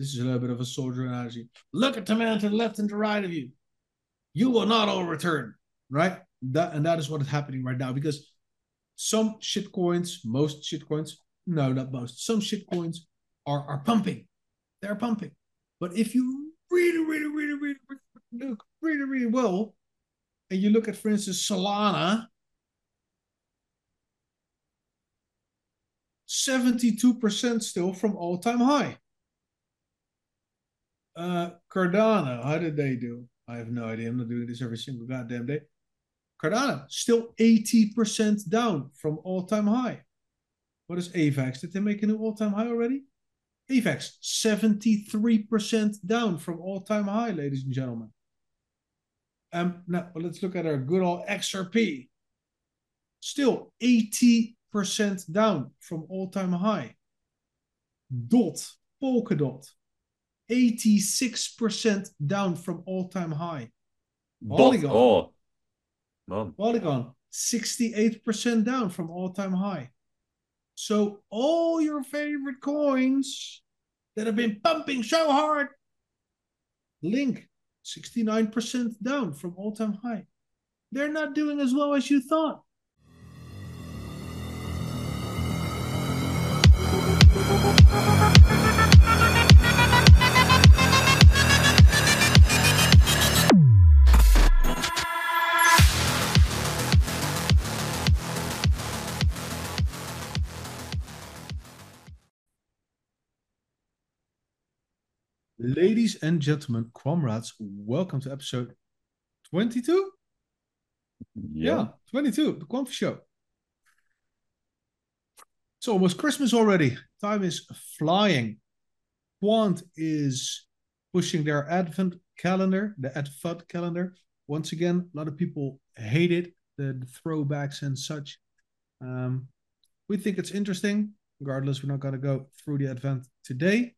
this is a little bit of a soldier analogy. Look at the man to the left and to the right of you. You will not all return, right? That and that is what is happening right now because some shit coins, most shit coins, no, not most, some shit coins are, are pumping. They're pumping. But if you really, really, really, really, really look really, really well, and you look at, for instance, Solana, 72% still from all-time high. Uh, Cardano, how did they do? I have no idea. I'm not doing this every single goddamn day. Cardano, still 80% down from all-time high. What is AVAX? Did they make a new all-time high already? AVAX, 73% down from all-time high, ladies and gentlemen. Um, now, let's look at our good old XRP. Still 80% down from all-time high. DOT, Polkadot, 86% down from all-time high. Polygon, oh. Polygon, 68% down from all-time high. So all your favorite coins that have been pumping so hard, Link, 69% down from all-time high. They're not doing as well as you thought. Ladies and gentlemen, comrades, welcome to episode 22? Yeah, yeah 22, the Quamfy Show. It's almost Christmas already. Time is flying. Quant is pushing their Advent calendar, the Advent calendar. Once again, a lot of people hate it, the, the throwbacks and such. Um, we think it's interesting. Regardless, we're not going to go through the Advent today.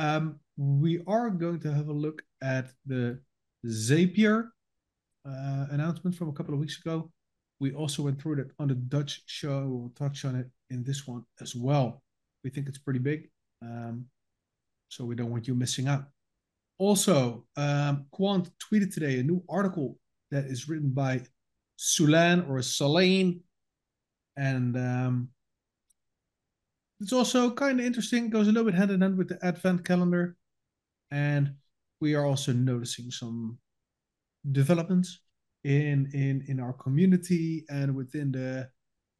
Um, we are going to have a look at the Zapier uh, announcement from a couple of weeks ago. We also went through it on the Dutch show. We'll touch on it in this one as well. We think it's pretty big, um, so we don't want you missing out. Also, um, Quant tweeted today a new article that is written by Sulan or Salane, and um, it's also kind of interesting. Goes a little bit hand in hand with the Advent calendar. And we are also noticing some developments in in in our community and within the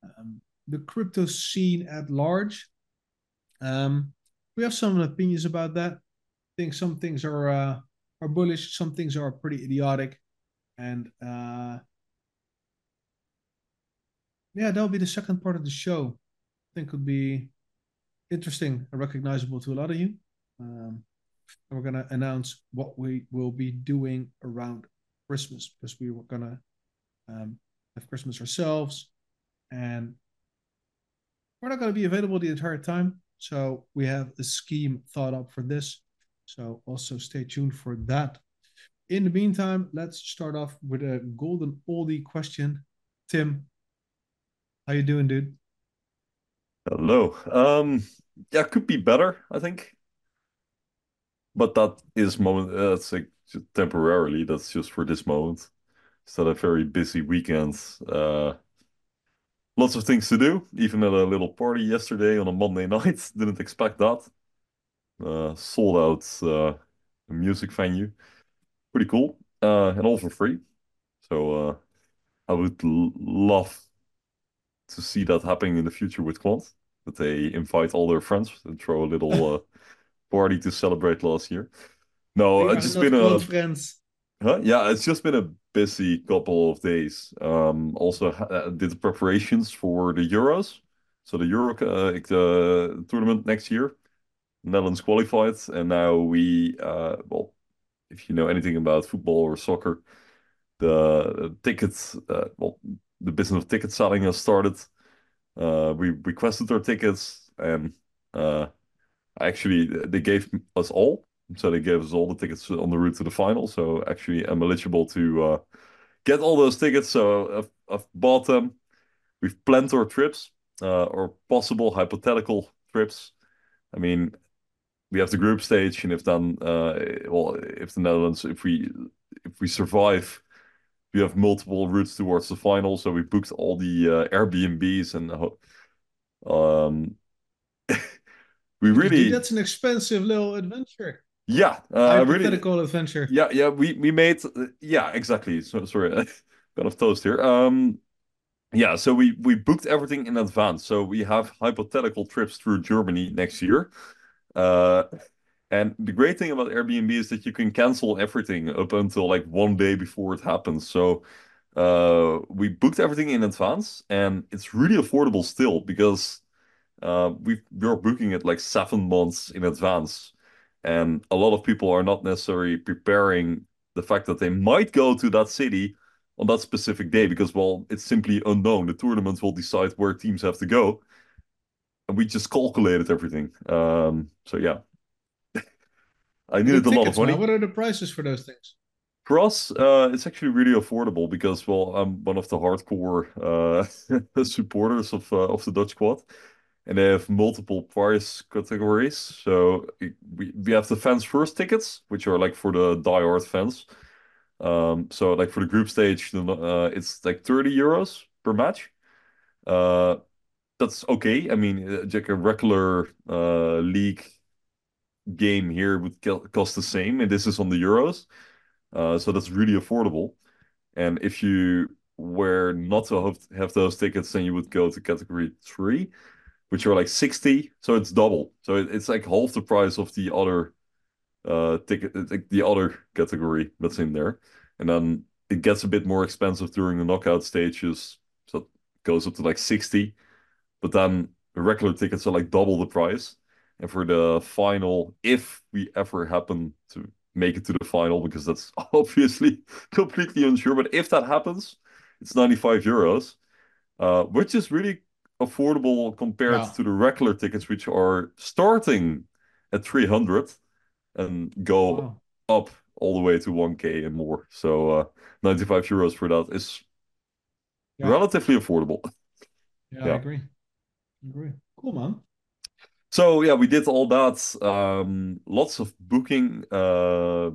um, the crypto scene at large. Um, we have some opinions about that. I think some things are uh, are bullish, some things are pretty idiotic, and uh, yeah, that'll be the second part of the show. I think would be interesting and recognizable to a lot of you. Um, and we're going to announce what we will be doing around Christmas because we were going to um, have Christmas ourselves and we're not going to be available the entire time. So we have a scheme thought up for this. So also stay tuned for that. In the meantime, let's start off with a golden oldie question. Tim, how you doing, dude? Hello. Um, yeah, could be better, I think but that is moment. Uh, that's like temporarily. That's just for this moment. Not a very busy weekend. Uh, lots of things to do. Even at a little party yesterday on a Monday night. Didn't expect that. Uh, sold out uh, music venue. Pretty cool. Uh, and all for free. So uh, I would love to see that happening in the future with Quant. That they invite all their friends and throw a little uh, party to celebrate last year. No, it's just been a friends. Huh? Yeah, it's just been a busy couple of days. Um, also uh, did the preparations for the Euros, so the Euro uh, the tournament next year. Netherlands qualified, and now we uh, well, if you know anything about football or soccer, the tickets uh, well, the business of ticket selling has started. Uh, we requested our tickets, and uh, Actually, they gave us all. So they gave us all the tickets on the route to the final. So actually, I'm eligible to uh, get all those tickets. So I've, I've bought them. We've planned our trips uh, or possible hypothetical trips. I mean, we have the group stage, and if then, uh, well, if the Netherlands, if we if we survive, we have multiple routes towards the final. So we booked all the uh, Airbnbs and um, we really that's an expensive little adventure. Yeah, uh, hypothetical really, adventure. Yeah, yeah, we we made yeah exactly. So sorry, kind of toast here. Um, yeah, so we we booked everything in advance. So we have hypothetical trips through Germany next year. Uh, and the great thing about Airbnb is that you can cancel everything up until like one day before it happens. So uh, we booked everything in advance, and it's really affordable still because uh, we we're booking it like seven months in advance, and a lot of people are not necessarily preparing the fact that they might go to that city on that specific day because well, it's simply unknown. The tournament will decide where teams have to go, and we just calculated everything. Um, so yeah. I needed a lot of money. Now. What are the prices for those things? For us, uh, it's actually really affordable because, well, I'm one of the hardcore uh, supporters of uh, of the Dutch squad, and they have multiple price categories. So we we have the fans first tickets, which are like for the die-hard fans. Um, so like for the group stage, uh, it's like 30 euros per match. Uh, that's okay. I mean, uh, like a regular uh, league game here would cost the same, and this is on the euros. Uh, so that's really affordable. And if you were not to have, those tickets, then you would go to category three, which are like 60. So it's double. So it, it's like half the price of the other uh ticket, like the other category that's in there. And then it gets a bit more expensive during the knockout stages. So it goes up to like 60. But then the regular tickets are like double the price. And for the final, if we ever happen to make it to the final, because that's obviously completely unsure, but if that happens, it's 95 euros, uh, which is really affordable compared wow. to the regular tickets, which are starting at 300 and go wow. up all the way to 1k and more. So uh, 95 euros for that is yeah. relatively affordable. Yeah, yeah, I agree. I agree. Cool, man. So yeah, we did all that. Um, lots of booking uh,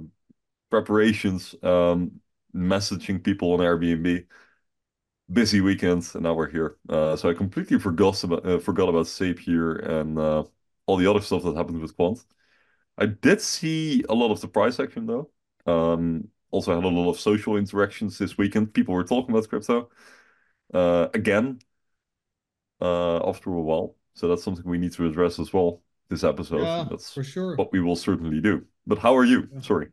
preparations, um, messaging people on Airbnb. Busy weekend, and now we're here. Uh, so I completely forgot about uh, forgot about Zapier and uh, all the other stuff that happened with Quant. I did see a lot of the price action though. Um, also had a lot of social interactions this weekend. People were talking about crypto uh, again uh, after a while. So that's something we need to address as well this episode. Yeah, that's for sure. What we will certainly do. But how are you? Yeah. Sorry.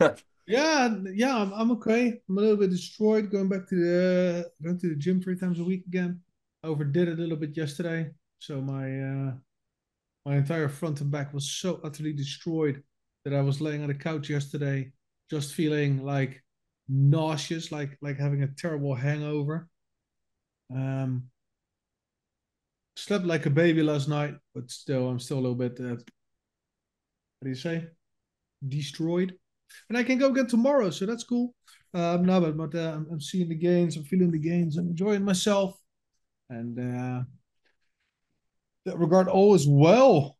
yeah, yeah, I'm, I'm okay. I'm a little bit destroyed going back to the going to the gym three times a week again. I overdid it a little bit yesterday, so my uh, my entire front and back was so utterly destroyed that I was laying on the couch yesterday, just feeling like nauseous, like like having a terrible hangover. Um, slept like a baby last night, but still, I'm still a little bit. Uh, what do you say? Destroyed. And I can go again tomorrow, so that's cool. Um, no, but, but uh, I'm, seeing the gains, I'm feeling the gains, I'm enjoying myself, and uh, that regard all is well.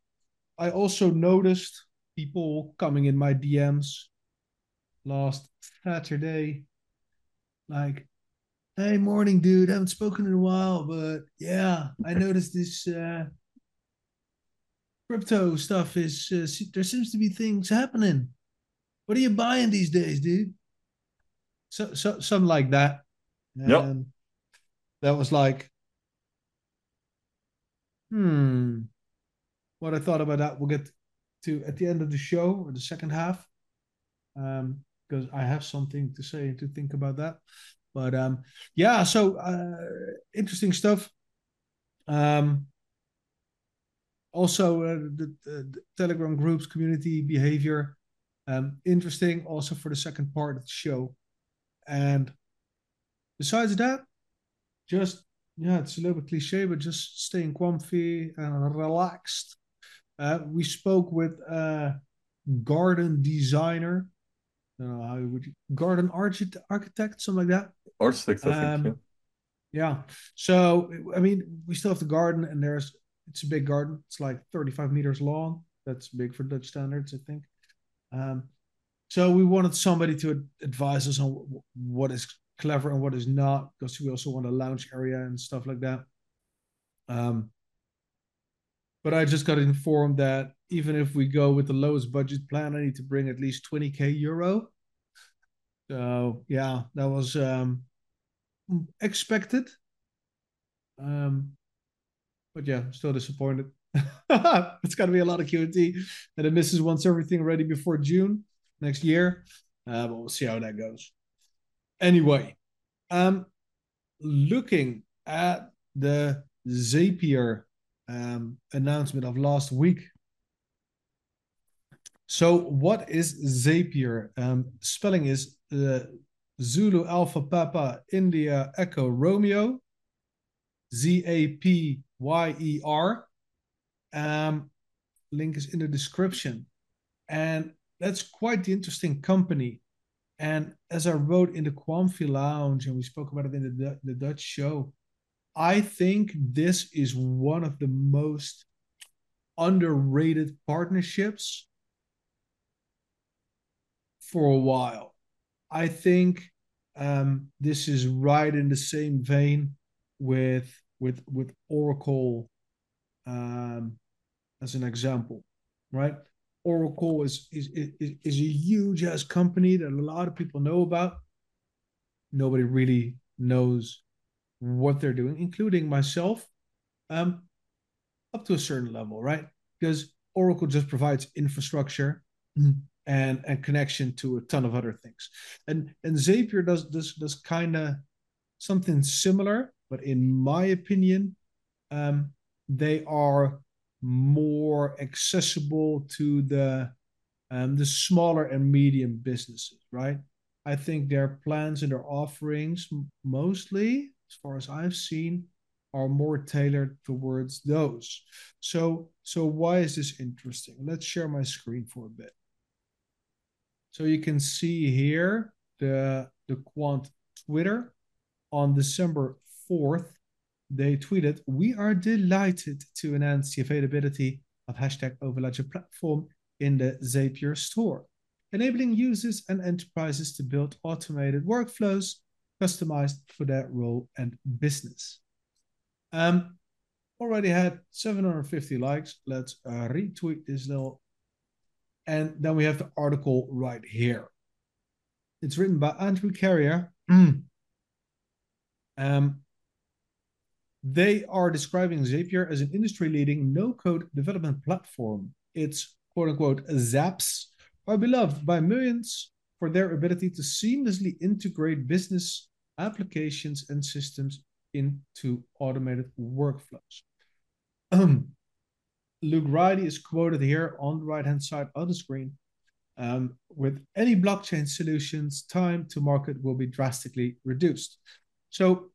I also noticed people coming in my DMs last Saturday, like, Hey, morning, dude. I Haven't spoken in a while, but yeah, I noticed this uh, crypto stuff is uh, there seems to be things happening. What are you buying these days, dude? So, so something like that. Yeah. That was like, hmm. What I thought about that, we'll get to at the end of the show or the second half, um, because I have something to say and to think about that. But um, yeah, so uh, interesting stuff. Um, also, uh, the, the, Telegram groups, community behavior, um, interesting. Also for the second part of the show, and besides that, just yeah, it's a little bit cliche, but just staying comfy and relaxed. Uh, we spoke with a garden designer don't know how would you, garden architect, architect, something like that. Architect, I um, think. Yeah. yeah. So I mean, we still have the garden, and there's it's a big garden. It's like 35 meters long. That's big for Dutch standards, I think. Um, so we wanted somebody to advise us on what is clever and what is not, because we also want a lounge area and stuff like that. Um, but I just got informed that even if we go with the lowest budget plan, I need to bring at least 20k euro. So yeah, that was um, expected. Um, but yeah, still disappointed. it's got to be a lot of QT, and it misses wants everything ready before June next year. Uh, but we'll see how that goes. Anyway, um, looking at the Zapier um, announcement of last week. So, what is Zapier? Um, spelling is uh, Zulu Alpha Papa India Echo Romeo, Z A P Y E R. Um, link is in the description. And that's quite the interesting company. And as I wrote in the Quamfy Lounge, and we spoke about it in the, the Dutch show, I think this is one of the most underrated partnerships for a while. I think um, this is right in the same vein with with with Oracle um, as an example, right? Oracle is is is, is a huge ass company that a lot of people know about. Nobody really knows what they're doing, including myself, um, up to a certain level, right? Because Oracle just provides infrastructure and and connection to a ton of other things, and and Zapier does this does kind of something similar, but in my opinion, um, they are more accessible to the um, the smaller and medium businesses, right? I think their plans and their offerings mostly as far as I've seen, are more tailored towards those. So, so why is this interesting? Let's share my screen for a bit. So you can see here the the Quant Twitter on December 4th. They tweeted, "We are delighted to announce the availability of hashtag Overledger platform in the Zapier store, enabling users and enterprises to build automated workflows customized for their role and business. Um, already had 750 likes. Let's uh, retweet this little. And then we have the article right here. It's written by Andrew Carrier. um, they are describing Zapier as an industry leading no code development platform. Its quote unquote zaps are beloved by millions for their ability to seamlessly integrate business applications and systems into automated workflows. Um, Luke Riley is quoted here on the right hand side of the screen. Um, with any blockchain solutions, time to market will be drastically reduced. So,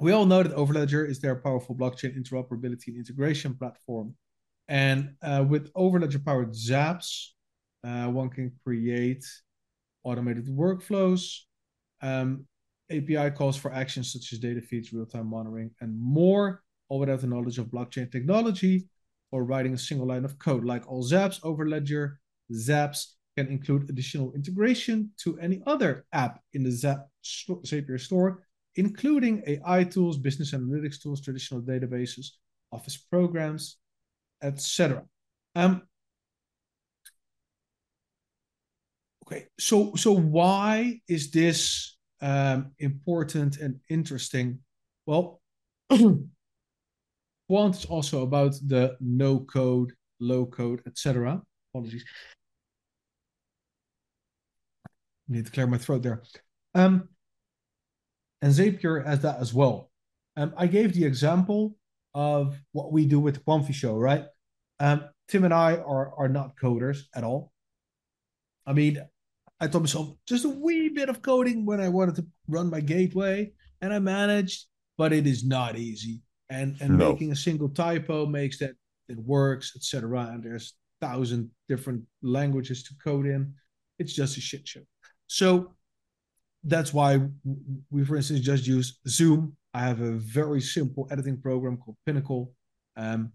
we all know that Overledger is their powerful blockchain interoperability and integration platform. And uh, with Overledger powered Zaps, uh, one can create automated workflows, um, API calls for actions such as data feeds, real-time monitoring, and more, all without the knowledge of blockchain technology or writing a single line of code. Like all Zaps, Overledger, Zaps can include additional integration to any other app in the Zap Zapier store, including AI tools, business analytics tools, traditional databases, office programs, etc. Um, okay, so so why is this um, important and interesting. Well, Quant is also about the no code, low code, etc. Apologies. Need to clear my throat there. Um, and Zapier has that as well. Um, I gave the example of what we do with the Quamfy show, right? Um, Tim and I are are not coders at all. I mean, I taught myself just a wee bit of coding when I wanted to run my gateway, and I managed, but it is not easy. And and no. making a single typo makes that it works, etc. And there's thousand different languages to code in. It's just a shit show. So that's why we, for instance, just use Zoom. I have a very simple editing program called Pinnacle. Um,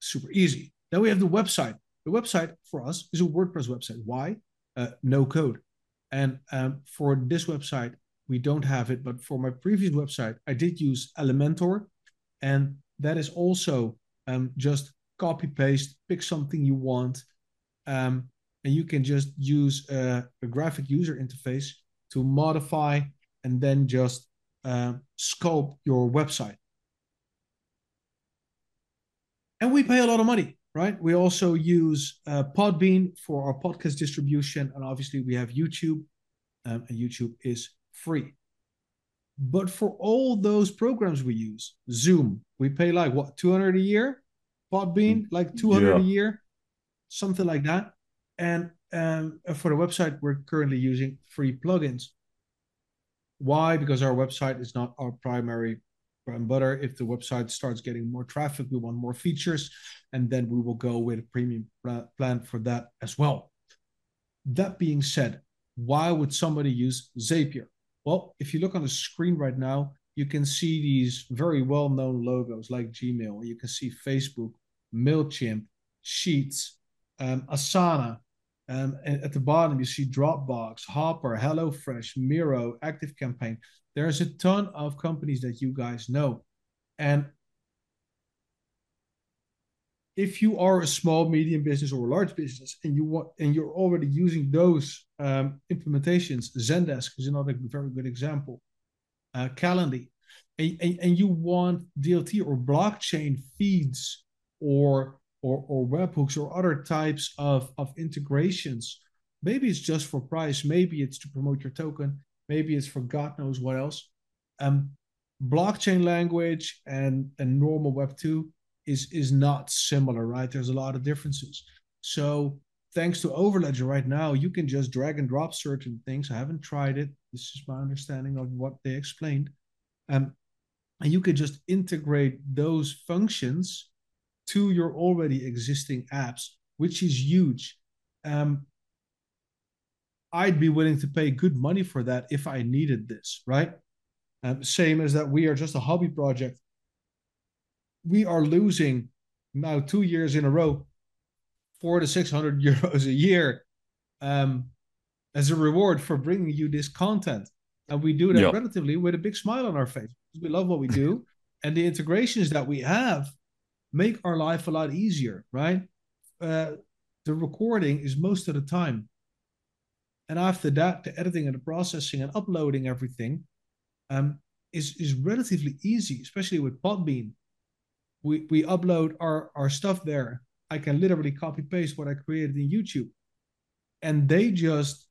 super easy. Then we have the website. the website for us is a WordPress website. Why? Uh, no code. And um, for this website, we don't have it. But for my previous website, I did use Elementor. And that is also um, just copy paste, pick something you want. Um, and you can just use a, a, graphic user interface to modify and then just uh, scope your website. And we pay a lot of money right? We also use uh, Podbean for our podcast distribution, and obviously we have YouTube, um, and YouTube is free. But for all those programs we use, Zoom, we pay like what 200 a year, Podbean like 200 yeah. a year, something like that. And um, for the website, we're currently using free plugins. Why? Because our website is not our primary bread and butter. If the website starts getting more traffic, we want more features, and then we will go with a premium plan for that as well. That being said, why would somebody use Zapier? Well, if you look on the screen right now, you can see these very well known logos like Gmail. You can see Facebook, MailChimp, Sheets, um, Asana. Um, and at the bottom, you see Dropbox, Hopper, HelloFresh, Miro, ActiveCampaign. There's a ton of companies that you guys know. And if you are a small, medium business or a large business and you want and you're already using those um, implementations, Zendesk is another very good example. Uh, Calendly, and, and, and, you want DLT or blockchain feeds or or or webhooks or other types of of integrations. Maybe it's just for price. Maybe it's to promote your token. Maybe it's for God knows what else. Um, blockchain language and, and normal Web 2 is, is not similar, right? There's a lot of differences. So thanks to Overledger right now, you can just drag and drop certain things. I haven't tried it. This is my understanding of what they explained. Um, and you can just integrate those functions to your already existing apps, which is huge. Um, I'd be willing to pay good money for that if I needed this, right? Um, same as that we are just a hobby project. We are losing now two years in a row, four to six hundred euros a year, um, as a reward for bringing you this content, and we do that yep. relatively with a big smile on our face. We love what we do, and the integrations that we have make our life a lot easier, right? Uh, the recording is most of the time and after that, the editing and the processing and uploading everything um, is is relatively easy, especially with Podbean. We we upload our our stuff there. I can literally copy paste what I created in YouTube, and they just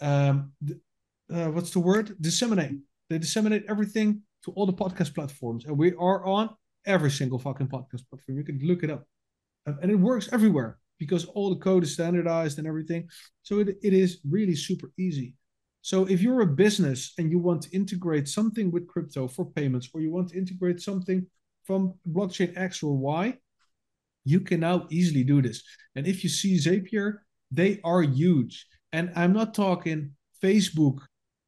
um, uh, what's the word? Disseminate. They disseminate everything to all the podcast platforms, and we are on every single fucking podcast platform. You can look it up, um, and it works everywhere because all the code is standardized and everything. So it, it is really super easy. So if you're a business and you want to integrate something with crypto for payments, or you want to integrate something from blockchain X or Y, you can now easily do this. And if you see Zapier, they are huge. And I'm not talking Facebook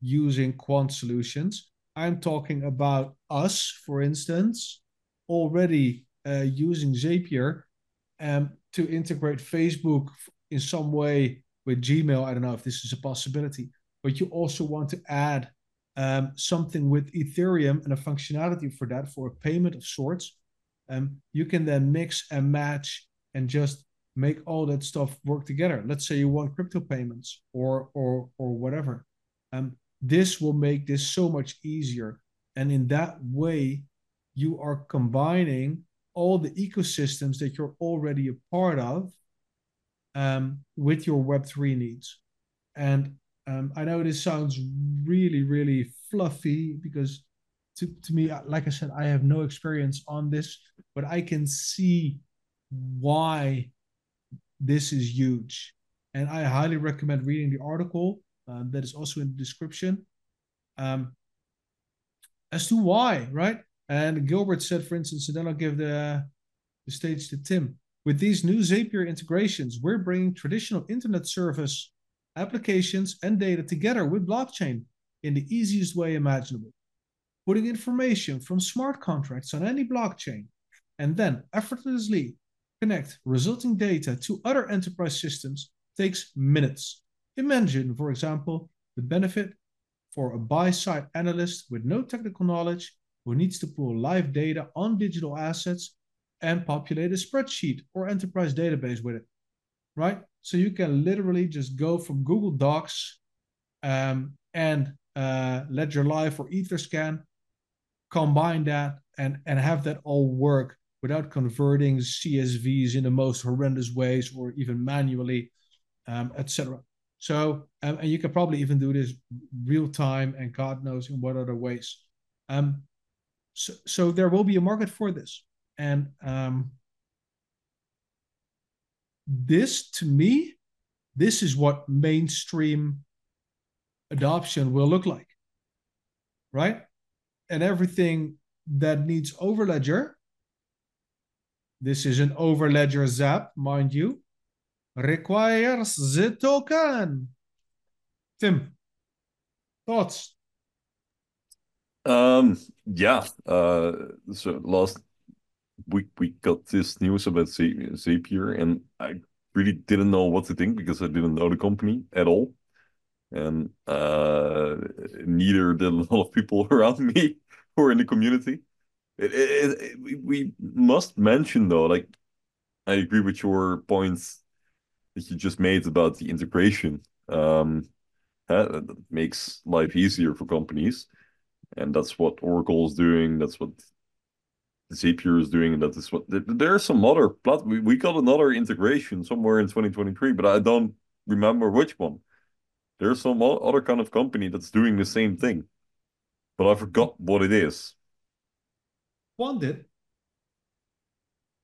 using quant solutions. I'm talking about us, for instance, already uh, using Zapier um, to integrate Facebook in some way with Gmail. I don't know if this is a possibility, but you also want to add um, something with Ethereum and a functionality for that for a payment of sorts. Um, you can then mix and match and just make all that stuff work together. Let's say you want crypto payments or or or whatever. Um, this will make this so much easier, and in that way, you are combining all the ecosystems that you're already a part of um, with your Web3 needs. And um, I know this sounds really, really fluffy because to, to me, like I said, I have no experience on this, but I can see why this is huge. And I highly recommend reading the article uh, that is also in the description um, as to why, right? And Gilbert said, for instance, and then I'll give the, the stage to Tim. With these new Zapier integrations, we're bringing traditional internet service applications and data together with blockchain in the easiest way imaginable. Putting information from smart contracts on any blockchain and then effortlessly connect resulting data to other enterprise systems takes minutes. Imagine, for example, the benefit for a buy side analyst with no technical knowledge who needs to pull live data on digital assets and populate a spreadsheet or enterprise database with it, right? So you can literally just go from Google Docs um, and uh, Ledger Live or Etherscan, combine that and, and have that all work without converting CSVs in the most horrendous ways or even manually, um, etc. So, um, and you can probably even do this real time and God knows in what other ways. Um, so, so there will be a market for this. And um, this, to me, this is what mainstream adoption will look like, right? And everything that needs overledger, this is an overledger zap, mind you, requires the token. Tim, thoughts? Um, yeah. Uh, so last week we got this news about Zapier, and I really didn't know what to think because I didn't know the company at all, and uh, neither did a lot of people around me who are in the community. It, it, it, we must mention though, like I agree with your points that you just made about the integration. Um, that makes life easier for companies, and that's what Oracle is doing. That's what Zapier is doing, and that is what there's some other plat. We, we got another integration somewhere in 2023, but I don't remember which one. There's some other kind of company that's doing the same thing, but I forgot what it is. One did.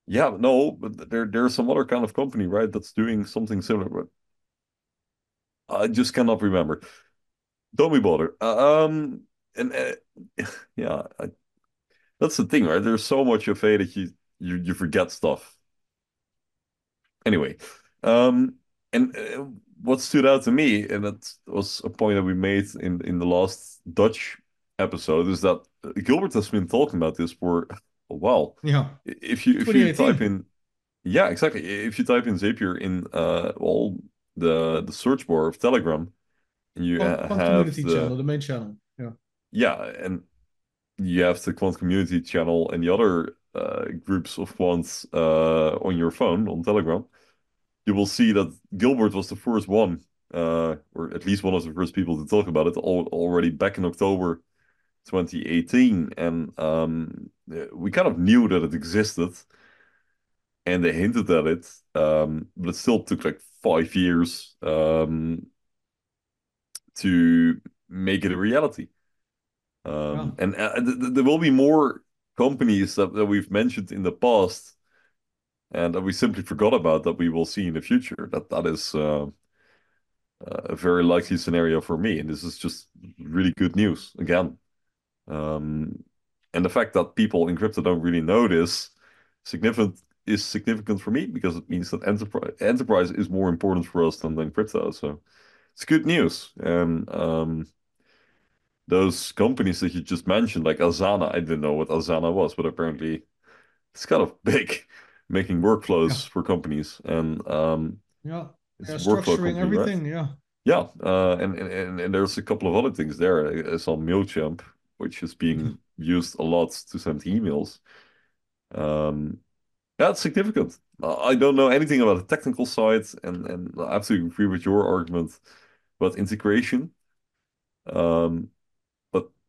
Yeah, no, but there there's some other kind of company, right, that's doing something similar, but I just cannot remember. Don't be bothered. Uh, um, and uh, yeah, I, that's the thing, right? There's so much of it that you you you forget stuff. Anyway, um, and uh, what stood out to me, and that was a point that we made in in the last Dutch episode, is that Gilbert has been talking about this for a while. Yeah. If you if you type in, yeah, exactly. If you type in Zapier in uh all the the search bar of Telegram, and you have the, channel, the main channel. Yeah. Yeah, and you have the Quant community channel and the other uh, groups of quants uh, on your phone on Telegram, you will see that Gilbert was the first one, uh, or at least one of the first people to talk about it all, already back in October 2018. And um, we kind of knew that it existed and they hinted at it, um, but it still took like five years um, to make it a reality. Um, And uh, th th there will be more companies that, that we've mentioned in the past and that we simply forgot about that we will see in the future. That that is uh, a very likely scenario for me, and this is just really good news again. Um, and the fact that people in crypto don't really know this significant is significant for me because it means that enterprise enterprise is more important for us than, than crypto. So it's good news. And um, those companies that you just mentioned, like Asana, I didn't know what Asana was, but apparently it's kind of big, making workflows yeah. for companies and um, yeah, it's yeah, structuring company, everything. Right? Yeah, yeah, uh, and, and and there's a couple of other things there. I saw Mailchimp, which is being mm-hmm. used a lot to send emails. Um, that's significant. I don't know anything about the technical side, and and I absolutely agree with your argument about integration. Um,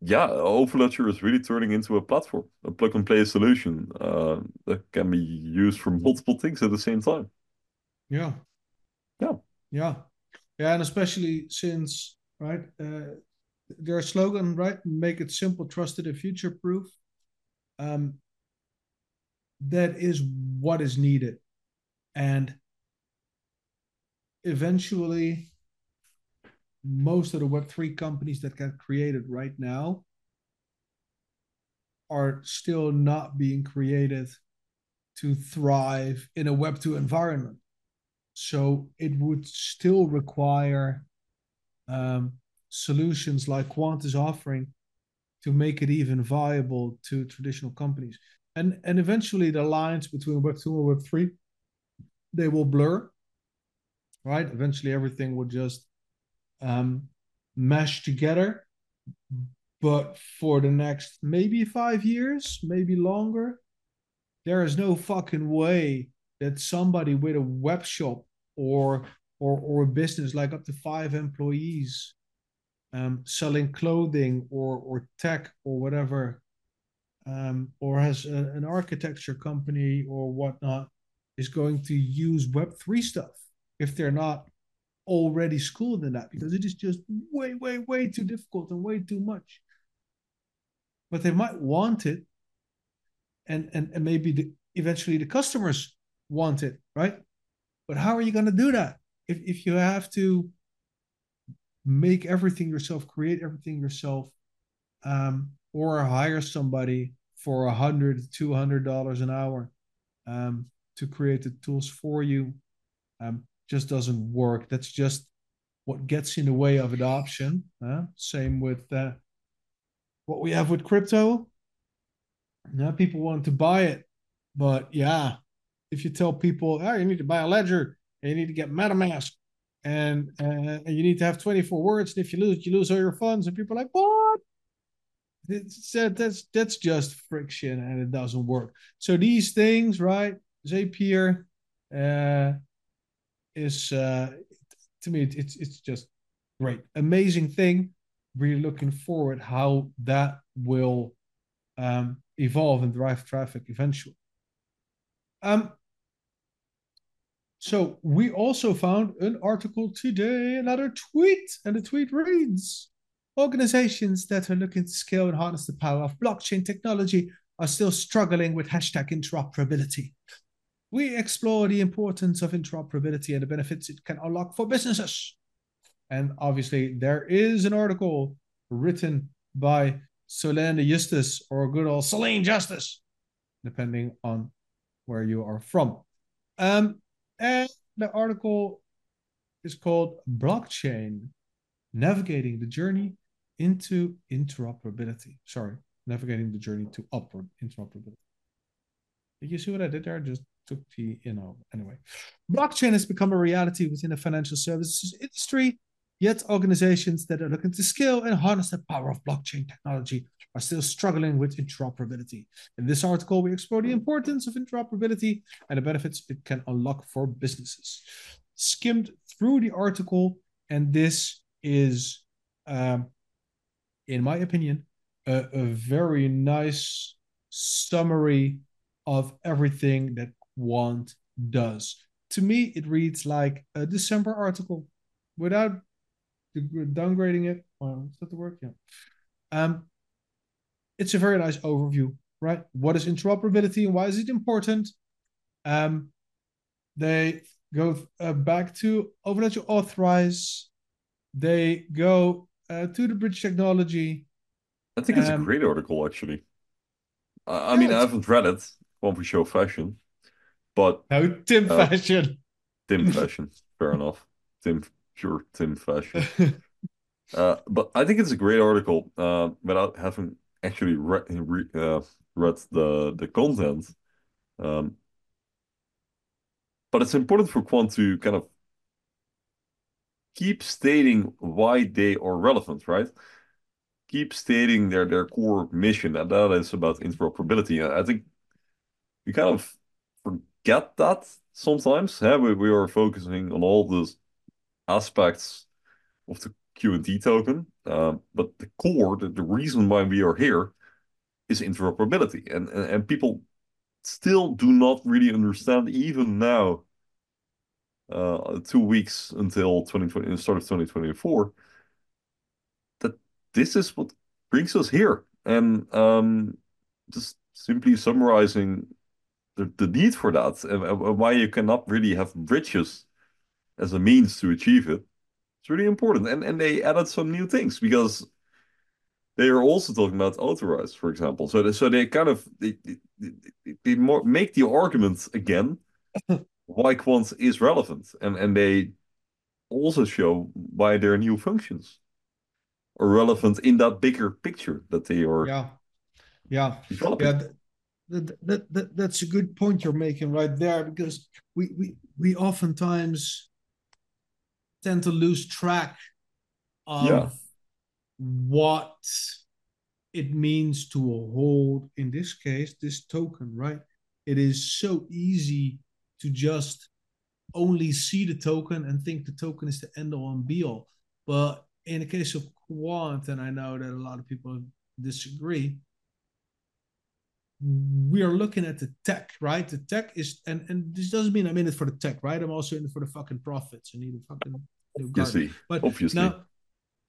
yeah, Overledger is really turning into a platform, a plug and play solution uh, that can be used for multiple things at the same time. Yeah. Yeah. Yeah. Yeah. And especially since, right, uh, their slogan, right, make it simple, trusted, and future proof. Um, that is what is needed. And eventually, most of the Web3 companies that get created right now are still not being created to thrive in a Web2 environment. So it would still require um, solutions like Quant is offering to make it even viable to traditional companies. And and eventually the lines between Web2 and Web3 they will blur, right? Eventually, everything will just um, mesh together. But for the next maybe five years, maybe longer, there is no fucking way that somebody with a web shop or or or a business like up to five employees um, selling clothing or or tech or whatever um, or has a, an architecture company or whatnot is going to use web3 stuff if they're not already schooled in that because it is just way way way too difficult and way too much. But they might want it and and, and maybe the, eventually the customers want it right? But how are you going to do that? If, if you have to make everything yourself create everything yourself um, or hire somebody for a hundred two hundred dollars an hour um, to create the tools for you um, just doesn't work that's just what gets in the way of adoption uh, same with uh, what we have with crypto now people want to buy it but yeah if you tell people oh, you need to buy a ledger you need to get metamask and, uh, you need to have 24 words and if you lose you lose all your funds and people are like what it's, that's that's just friction and it doesn't work. So these things, right? Zapier uh, is uh, to me it's it's just great, amazing thing. Really looking forward how that will um, evolve and drive traffic eventually. Um, so we also found an article today, another tweet, and the tweet reads Organizations that are looking to scale and harness the power of blockchain technology are still struggling with hashtag interoperability. We explore the importance of interoperability and the benefits it can unlock for businesses. And obviously, there is an article written by Solane Justice or good old Selene Justice, depending on where you are from. Um, and the article is called Blockchain Navigating the Journey into interoperability. Sorry, navigating the journey to upward interoperability. Did you see what I did there? Just took the, you know, anyway. Blockchain has become a reality within the financial services industry, yet organizations that are looking to scale and harness the power of blockchain technology are still struggling with interoperability. In this article, we explore the importance of interoperability and the benefits it can unlock for businesses. Skimmed through the article, and this is um, in my opinion, a, a very nice summary of everything that Quant does. To me, it reads like a December article without downgrading it. Well, is that the word? Yeah. Um, it's a very nice overview, right? What is interoperability and why is it important? Um, they go uh, back to overnet to authorize. They go uh, to the bridge technology. I think it's um, a great article, actually. I, I yeah, mean, I haven't read it, one for show fashion, but no, Tim uh, Fashion. Tim Fashion, fair enough. Tim, sure, Tim Fashion. uh, but I think it's a great article uh, without having actually re- re- uh, read the the content. Um, but it's important for Quant to kind of keep stating why they are relevant, right? Keep stating their their core mission, and that is about interoperability. I think we kind of forget that sometimes. Yeah, we, we are focusing on all those aspects of the QNT token, uh, but the core, the, the reason why we are here, is interoperability, and, and and people still do not really understand even now uh, two weeks until 2020, start of 2024, that this is what brings us here. And um, just simply summarizing the, the need for that and, and why you cannot really have bridges as a means to achieve it. It's really important. And and they added some new things because they are also talking about authorize, for example. So they, so they kind of they, they, they more make the argument again why quant is relevant, and and they also show why their new functions are relevant in that bigger picture that they are. Yeah, yeah, developing. yeah. That, that, that, that's a good point you're making right there because we, we we oftentimes tend to lose track of Yeah. what it means to hold, in this case, this token, right? It is so easy to just only see the token and think the token is the end all and be all. But in the case of Quant, and I know that a lot of people disagree, we are looking at the tech, right? The tech is, and and this doesn't mean I'm in it for the tech, right? I'm also in it for the fucking profits. I need a fucking new garden. Obviously. But Obviously. now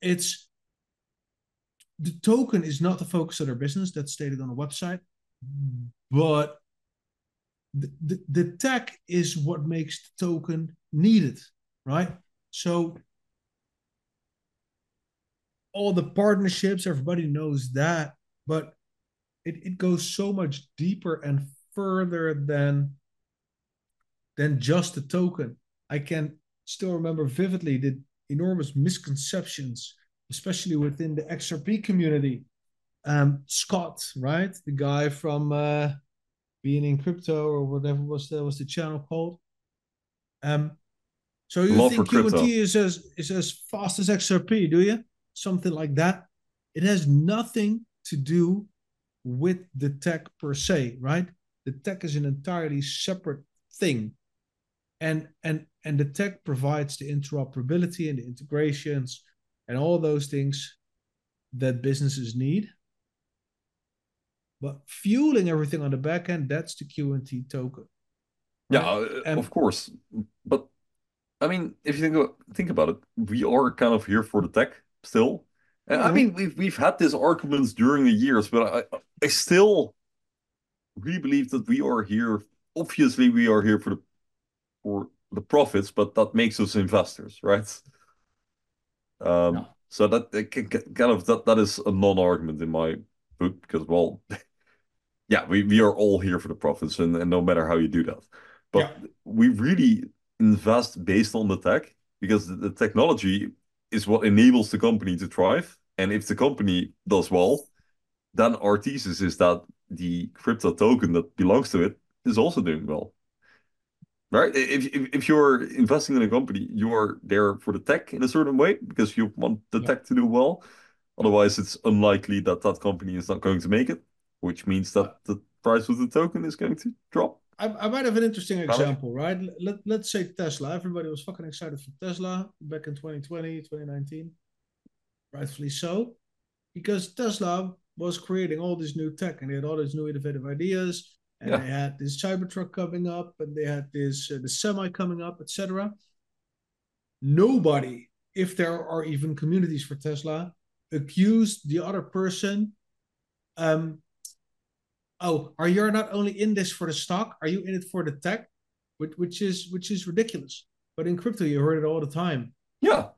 it's the token is not the focus of their business. That's stated on the website, but the, the, the tech is what makes the token needed, right? So all the partnerships, everybody knows that, but it, it goes so much deeper and further than than just the token. I can still remember vividly the enormous misconceptions, especially within the XRP community. Um, Scott, right, the guy from uh, being in crypto or whatever was the was the channel called. Um, so you Love think. QT is as is as fast as XRP, do you? Something like that. It has nothing to do with the tech per se, right? The tech is an entirely separate thing. And and and the tech provides the interoperability and the integrations and all those things that businesses need. But fueling everything on the back end, that's the QNT token. Yeah, right? uh, And- of course. But I mean, if you think about, think about it, we are kind of here for the tech still. And I Mhm. mean, we've we've had these arguments during the years, but I I still really believe that we are here. Obviously, we are here for the for the profits, but that makes us investors, right? Um, Yeah. so that that can- can- kind of that that is a non-argument in my book because well, yeah, we we are all here for the profits, and, and no matter how you do that, but Yeah. we really invest based on the tech because the, the technology is what enables the company to thrive, and if the company does well, then our thesis is that the crypto token that belongs to it is also doing well. Right? If, if if you're investing in a company, you are there for the tech in a certain way because you want the Yeah. tech to do well. Otherwise, it's unlikely that that company is not going to make it, which means that the price of the token is going to drop. I, I might have an interesting example, right? Let, let's say Tesla. Everybody was fucking excited for Tesla back in 2020, 2019. Rightfully so. Because Tesla was creating all this new tech and they had all these new innovative ideas. And Yeah. they had this Cybertruck coming up and they had this uh, the semi coming up, etc. Nobody, if there are even communities for Tesla, accused the other person um, oh, are you not only in this for the stock? Are you in it for the tech? Which, which is which is ridiculous. But in crypto, you heard it all the time. Yeah,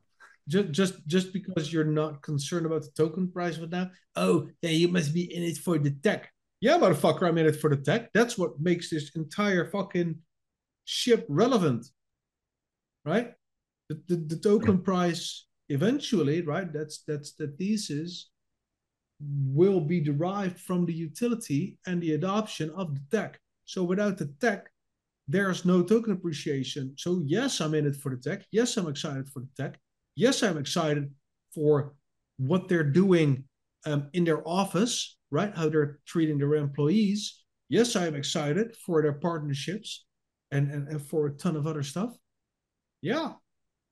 Just just just because you're not concerned about the token price right now. Oh, yeah, you must be in it for the tech. Yeah, motherfucker, I'm in it for the tech. That's what makes this entire fucking ship relevant, right? The the, the token price eventually, right? That's that's the thesis will be derived from the utility and the adoption of the tech. So without the tech, there's no token appreciation. So yes, I'm in it for the tech. Yes, I'm excited for the tech. Yes, I'm excited for what they're doing um, in their office, right? How they're treating their employees. Yes, I'm excited for their partnerships and, and, and for a ton of other stuff. Yeah.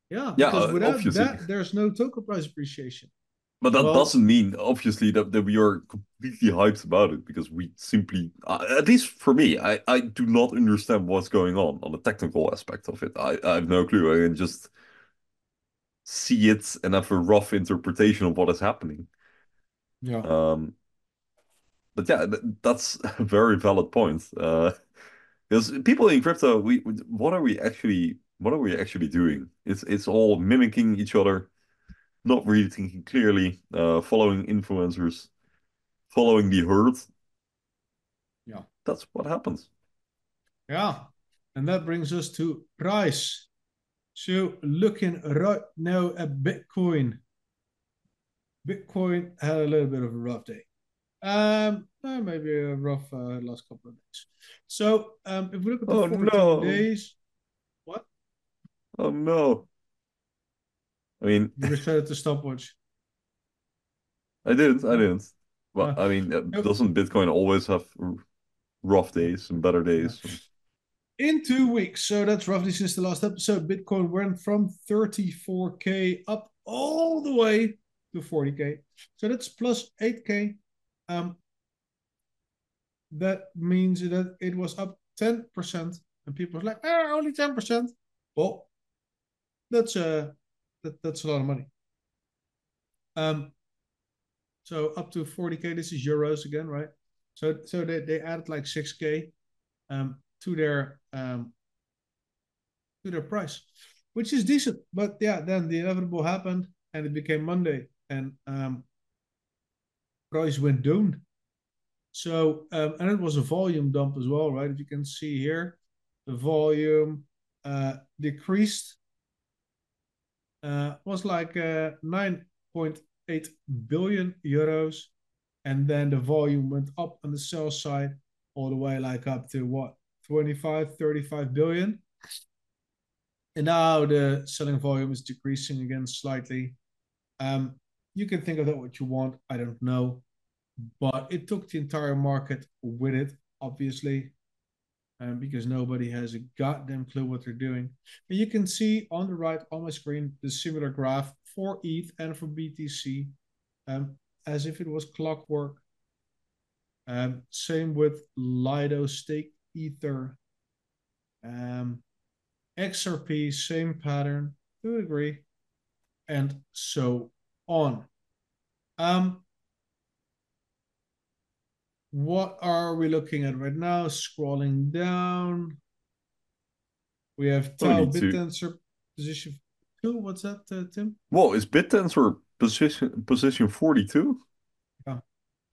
Yeah. Yeah, Because uh, without obviously. that, there's no token price appreciation. But that Well- doesn't mean obviously that, that we are completely hyped about it because we simply, uh, at least for me, I, I do not understand what's going on on the technical aspect of it. I, I have no clue. I can just see it and have a rough interpretation of what is happening. Yeah. Um, but yeah, th that's a very valid point. Uh, because people in crypto, we what are we actually what are we actually doing? It's it's all mimicking each other, not really thinking clearly, uh, following influencers, following the herd. Yeah. That's what happens. Yeah. And that brings us to price. So looking right now at Bitcoin. Bitcoin had a little bit of a rough day. Um, maybe a rough uh, last couple of days. So um, if we look at the Oh, 14 no. days, what? Oh no. I mean, You restarted the stopwatch. I didn't. I didn't. Well, uh, I mean, uh, doesn't Bitcoin always have rough days and better days? In two weeks, so that's roughly since the last episode, Bitcoin went from 34k up all the way to 40k. So that's plus 8k. Um, that means that it was up 10%, and people were like, ah, only 10%. Well, that's uh that, that's a lot of money. Um, so up to 40k. This is euros again, right? So so they, they added like 6k um to their um to their price, which is decent. But yeah, then the inevitable happened and it became Monday and um price went down. So um and it was a volume dump as well, right? If you can see here, the volume uh decreased was like uh 9.8 billion euros and then the volume went up on the sell side all the way like up to what 25 35 billion. And now the selling volume is decreasing again slightly. Um you can think of that what you want i don't know but it took the entire market with it obviously um, because nobody has a goddamn clue what they're doing. And you can see on the right on my screen the similar graph for eth and for btc um, as if it was clockwork. Um, same with Lido, Stake, Ether, um, XRP, same pattern. To a degree, and so on. Um, what are we looking at right now? Scrolling down, we have TAO 22. BitTensor position two. What's that, uh, Tim? Whoa, is BitTensor position position 42? Yeah.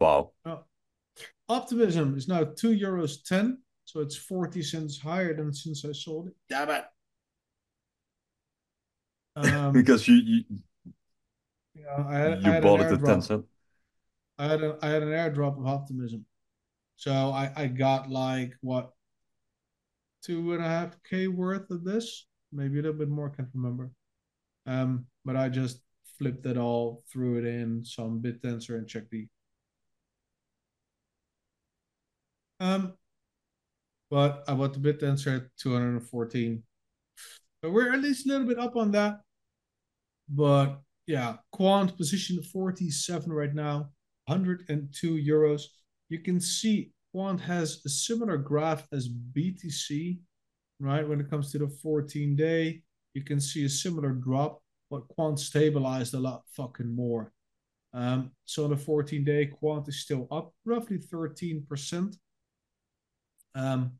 Wow. Oh. Optimism is now two euros ten, so it's forty cents higher than since I sold it. Damn it! Um, Because you you, you know, I had, I had bought it at 10 cent. I had a, I had an airdrop of optimism, so I I got like what two and a half k worth of this, maybe a little bit more. Can't remember. Um, but I just flipped it all, threw it in some BitTensor, and checked the. Um, but I bought the at hundred and fourteen. So we're at least a little bit up on that. But yeah, quant position 47 right now, 102 euros. You can see quant has a similar graph as BTC, right? When it comes to the 14 day, you can see a similar drop, but quant stabilized a lot fucking more. Um, so on the 14 day, quant is still up roughly 13%, um,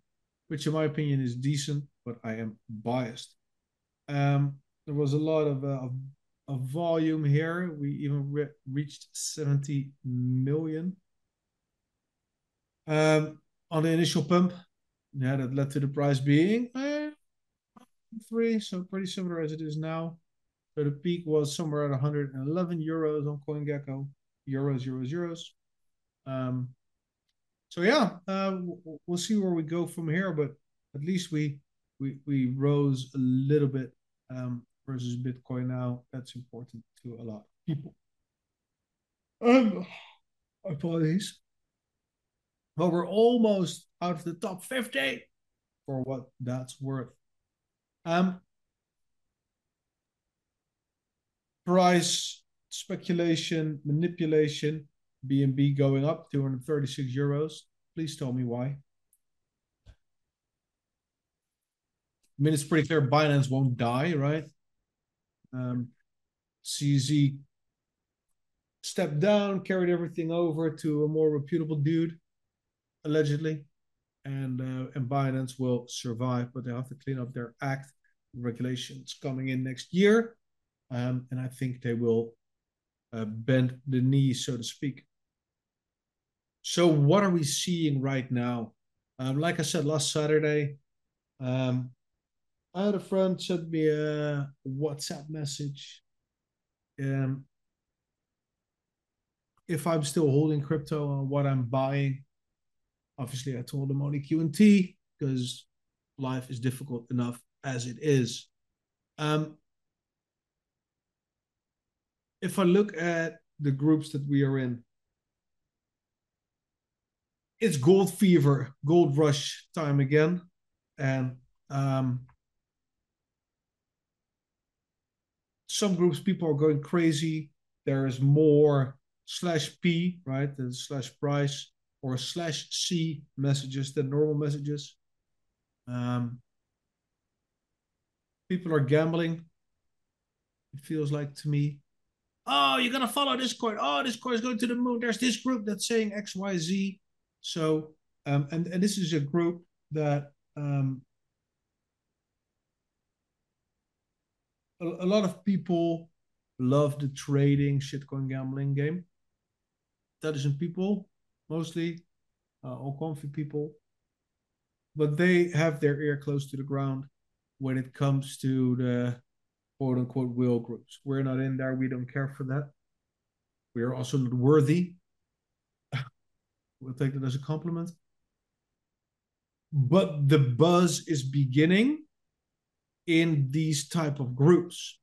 which in my opinion is decent, but I am biased. Um, there was a lot of, uh, of, of volume here. We even re- reached 70 million. Um, on the initial pump, yeah, that led to the price being eh, three, so pretty similar as it is now. So the peak was somewhere at 111 euros on CoinGecko. Euros, euros, euros. Um, so yeah, uh, we'll see where we go from here, but at least we we we rose a little bit um, versus Bitcoin now. That's important to a lot of people. Um, apologies. But we're almost out of the top 50 for what that's worth. Um, price speculation, manipulation, BNB going up 236 euros. Please tell me why. I mean, it's pretty clear Binance won't die, right? Um, CZ stepped down, carried everything over to a more reputable dude, allegedly, and uh, and Binance will survive, but they have to clean up their act regulations coming in next year, um, and I think they will uh, bend the knee, so to speak. So, what are we seeing right now? Um, like I said last Saturday, um, I had a friend send me a WhatsApp message. Um, if I'm still holding crypto and what I'm buying, obviously I told him only Q and T because life is difficult enough as it is. Um, if I look at the groups that we are in, it's gold fever, gold rush time again, and um, some groups people are going crazy. There is more slash P, right, the slash price or slash C messages than normal messages. Um, people are gambling. It feels like to me. Oh, you're gonna follow this coin. Oh, this coin is going to the moon. There's this group that's saying X, Y, Z. So, um, and and this is a group that um, a, a lot of people love the trading shitcoin gambling game. Intelligent people, mostly, uh, all comfy people, but they have their ear close to the ground when it comes to the quote unquote whale groups. We're not in there. We don't care for that. We are also not worthy. we'll take that as a compliment. But the buzz is beginning in these type of groups.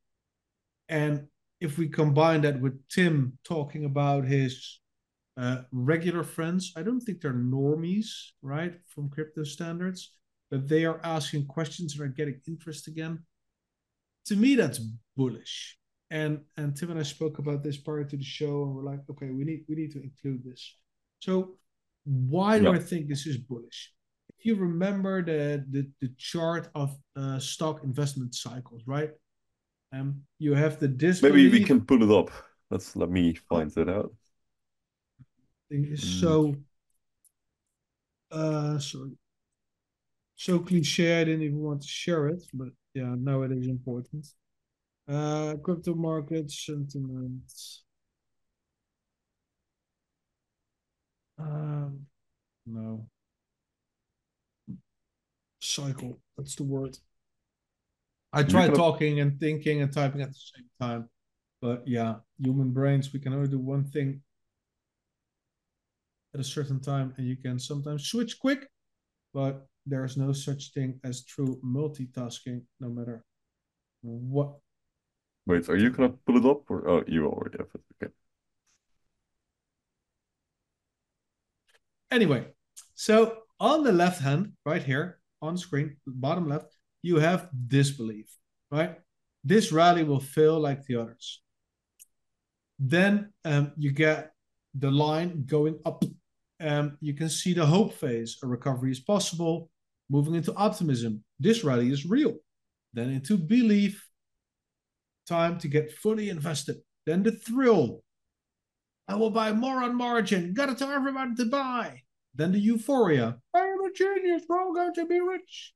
And if we combine that with Tim talking about his uh, regular friends, I don't think they're normies, right, from crypto standards, but they are asking questions and are getting interest again. To me, that's bullish. And and Tim and I spoke about this prior to the show, and we're like, okay, we need we need to include this. So why do I think this is bullish? If you remember the the, the chart of uh, stock investment cycles, right? Um, you have the disbelief. Maybe we can pull it up. Let's let me find it out. Thing is mm. so uh sorry. So cliche I didn't even want to share it, but yeah, now it is important. Uh crypto market sentiment. Um no. Cycle, that's the word. I tried talking and thinking and typing at the same time. But yeah, human brains, we can only do one thing at a certain time, and you can sometimes switch quick, but there is no such thing as true multitasking, no matter what. Wait, are you gonna pull it up, or oh, you already have it? Okay. Anyway, so on the left hand, right here on screen, bottom left, you have disbelief, right? This rally will fail like the others. Then um, you get the line going up. Um, you can see the hope phase. A recovery is possible. Moving into optimism. This rally is real. Then into belief. Time to get fully invested. Then the thrill. I will buy more on margin. Gotta tell everyone to buy. Then the euphoria. I am a genius. We're all going to be rich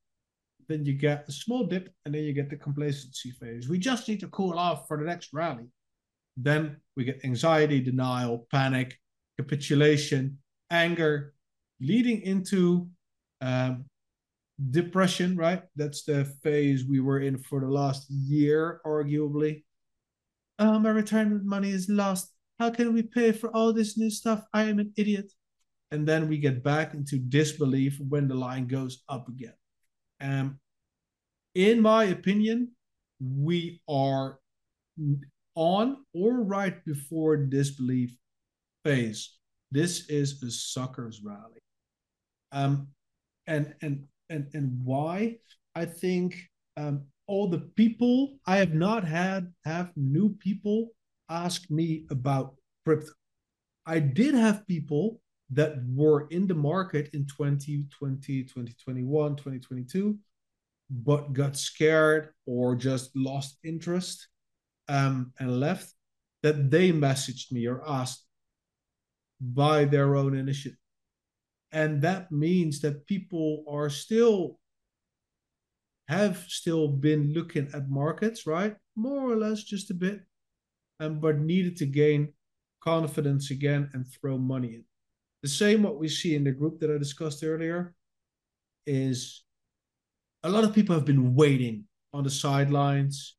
then you get a small dip, and then you get the complacency phase. We just need to cool off for the next rally. Then we get anxiety, denial, panic, capitulation, anger, leading into um, depression, right? That's the phase we were in for the last year, arguably. Oh, my retirement money is lost. How can we pay for all this new stuff? I am an idiot. And then we get back into disbelief when the line goes up again. Um, in my opinion, we are on or right before disbelief phase. This is a suckers rally. Um, and and and and why? I think um, all the people I have not had have new people ask me about crypto. I did have people that were in the market in 2020, 2021, 2022, but got scared or just lost interest um, and left, that they messaged me or asked by their own initiative. And that means that people are still have still been looking at markets, right? More or less just a bit, and but needed to gain confidence again and throw money in. The same what we see in the group that I discussed earlier is a lot of people have been waiting on the sidelines.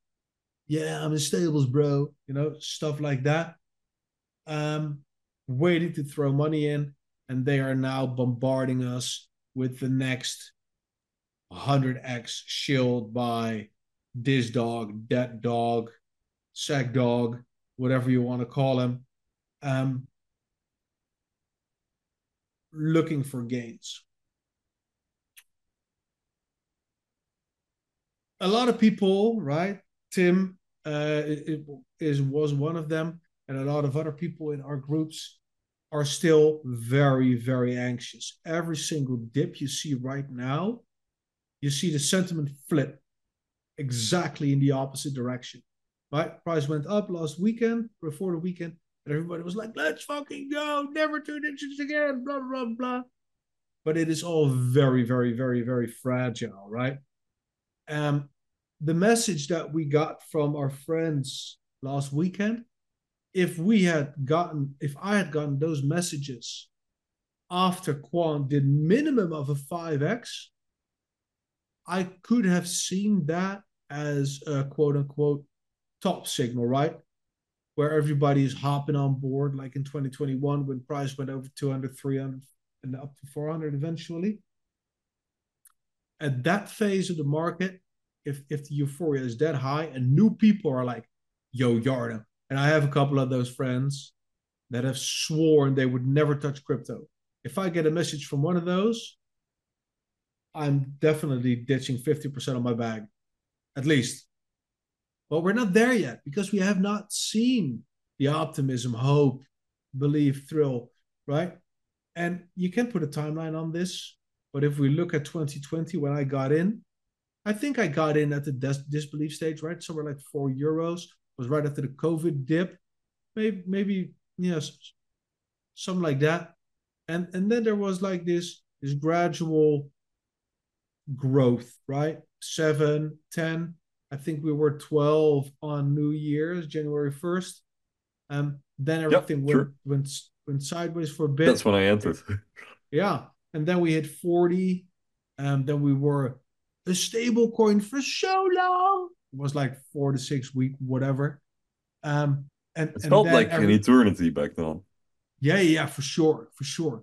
Yeah, I'm in stables, bro. You know, stuff like that. Um, waiting to throw money in, and they are now bombarding us with the next 100x shield by this dog, that dog, sack dog, whatever you want to call him, um, looking for gains. A lot of people, right? Tim uh, it, is was one of them, and a lot of other people in our groups are still very, very anxious. Every single dip you see right now, you see the sentiment flip exactly in the opposite direction. Right? Price went up last weekend, before the weekend, and everybody was like, let's fucking go, never two digits again, blah, blah, blah. But it is all very, very, very, very fragile, right? Um, the message that we got from our friends last weekend, if we had gotten, if I had gotten those messages after Quant did minimum of a 5x, I could have seen that as a quote unquote top signal, right? Where everybody is hopping on board, like in 2021 when price went over 200, 300, and up to 400 eventually. At that phase of the market, if if the euphoria is that high and new people are like, yo, Yarda, and I have a couple of those friends that have sworn they would never touch crypto. If I get a message from one of those, I'm definitely ditching 50% of my bag, at least. But we're not there yet because we have not seen the optimism, hope, belief, thrill, right? And you can put a timeline on this, but if we look at 2020 when I got in, I think I got in at the dis- disbelief stage, right? Somewhere like four euros was right after the COVID dip, maybe maybe yes, something like that. And and then there was like this this gradual growth, right? Seven, ten. I think we were 12 on New Year's, January 1st. Um, then everything yep, went, sure. went went sideways for a bit. That's when I entered. yeah. And then we hit 40. Um, then we were a stable coin for so long. It was like four to six week, whatever. Um, and it and felt like every... an eternity back then. Yeah, yeah, for sure, for sure.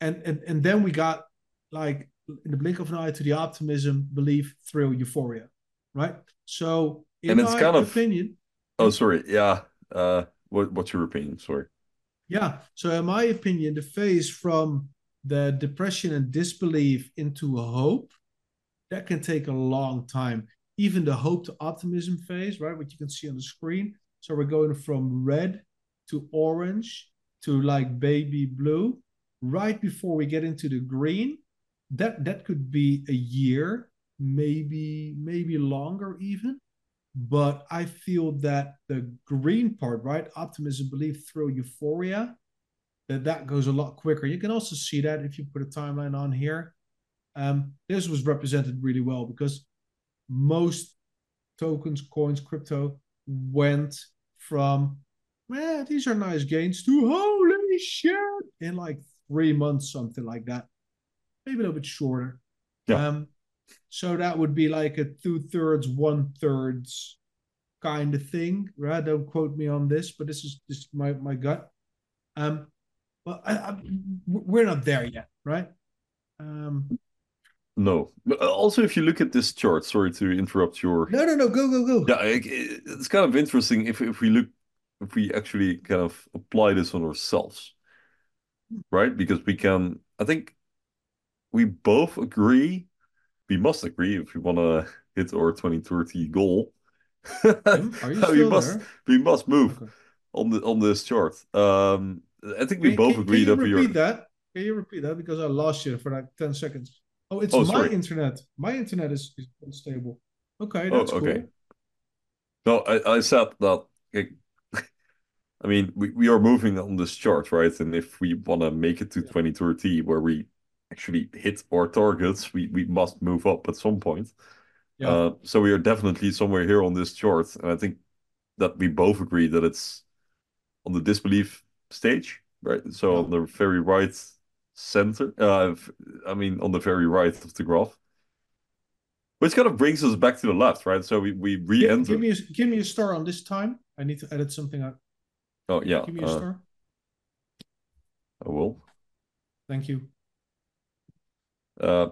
And and and then we got like in the blink of an eye to the optimism, belief, thrill, euphoria, right? So, in and it's my kind of opinion. Oh, sorry. Yeah. Uh, what what's your opinion? Sorry. Yeah. So, in my opinion, the phase from the depression and disbelief into hope that can take a long time. Even the hope to optimism phase, right? What you can see on the screen. So we're going from red to orange to like baby blue. Right before we get into the green, that that could be a year, maybe maybe longer even. But I feel that the green part, right? Optimism, belief, thrill, euphoria, that that goes a lot quicker. You can also see that if you put a timeline on here. Um, this was represented really well because most tokens, coins, crypto went from, man, these are nice gains to holy shit in like three months, something like that. Maybe a little bit shorter. Yeah. Um, so that would be like a two thirds, one thirds kind of thing, right? Don't quote me on this, but this is just my my gut. Um, but I, I, we're not there yet, right? Um, no. Also, if you look at this chart, sorry to interrupt your. No, no, no. Go, go, go. Yeah, it's kind of interesting if if we look, if we actually kind of apply this on ourselves, right? Because we can, I think, we both agree. We must agree if we want to hit our 2030 goal. Are you still we must there? we must move okay. on the on this chart. Um, I think we can, both can, agree can that we are. Repeat that? Can you repeat that because I lost you for like ten seconds? Oh, it's oh, my sorry. internet. My internet is, is unstable. Okay, oh, that's oh, okay. cool. No, I, I said that. I mean, we, we are moving on this chart, right? And if we want to make it to yeah. 2030, where we actually hit our targets, we, we must move up at some point. Yeah. Uh, so we are definitely somewhere here on this chart. And I think that we both agree that it's on the disbelief stage, right? So yeah. on the very right center. Uh, I mean, on the very right of the graph. Which kind of brings us back to the left, right? So we, we re-enter. Give, give, me a, give me a star on this time. I need to edit something out. Oh, yeah. Give me a uh, star. I will. Thank you. Uh,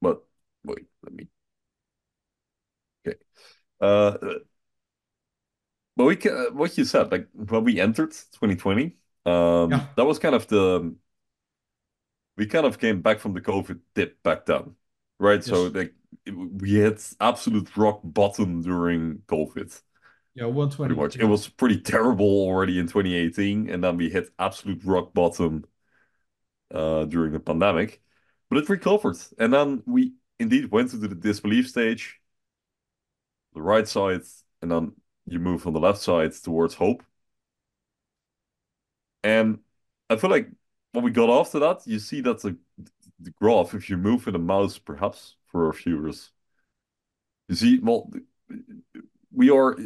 but wait, let me Okay. Uh, but we can, what you said, like when we entered 2020, um, Yeah. that was kind of the we kind of came back from the COVID dip back then, right? So like we hit absolute rock bottom during COVID, Yeah, 120. pretty 120. much. It was pretty terrible already in 2018, and then we hit absolute rock bottom uh, during the pandemic, but it recovered, and then we indeed went into the disbelief stage, the right side, and then you move on the left side towards hope. And I feel like when we got after that, you see that the, the graph, if you move with a mouse, perhaps for our viewers, you see, well, we are,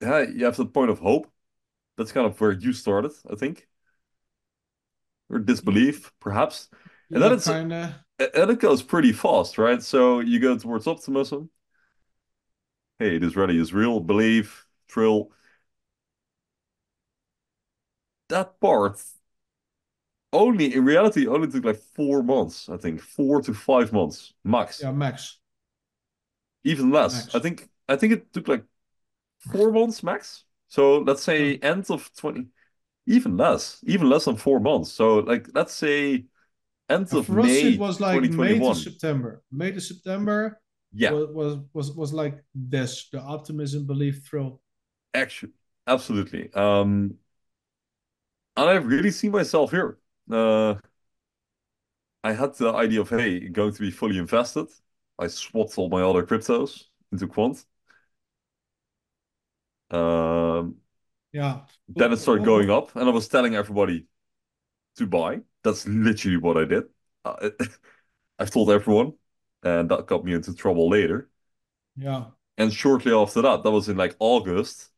yeah, you have the point of hope. That's kind of where you started, I think, or disbelief, perhaps. And then it's kind of. and it goes pretty fast, right? So you go towards optimism. Hey, it is ready, is real, believe, thrill. That part only in reality only took like four months, I think, four to five months max, Yeah, max. even less. Max. I think I think it took like four months max. So let's say end of 20, even less, even less than four months. So like let's say end And of for us, it was like May to September. May to September Yeah, was, was was was like this: the optimism, belief, thrill. actually, absolutely. Um, and I really see myself here. Uh, I had the idea of, hey, going to be fully invested. I swapped all my other cryptos into Quant. Um, Yeah. then it started going up, and I was telling everybody to buy. That's literally what I did. Uh, I've told everyone, and that got me into trouble later. Yeah. And shortly after that, that was in like August.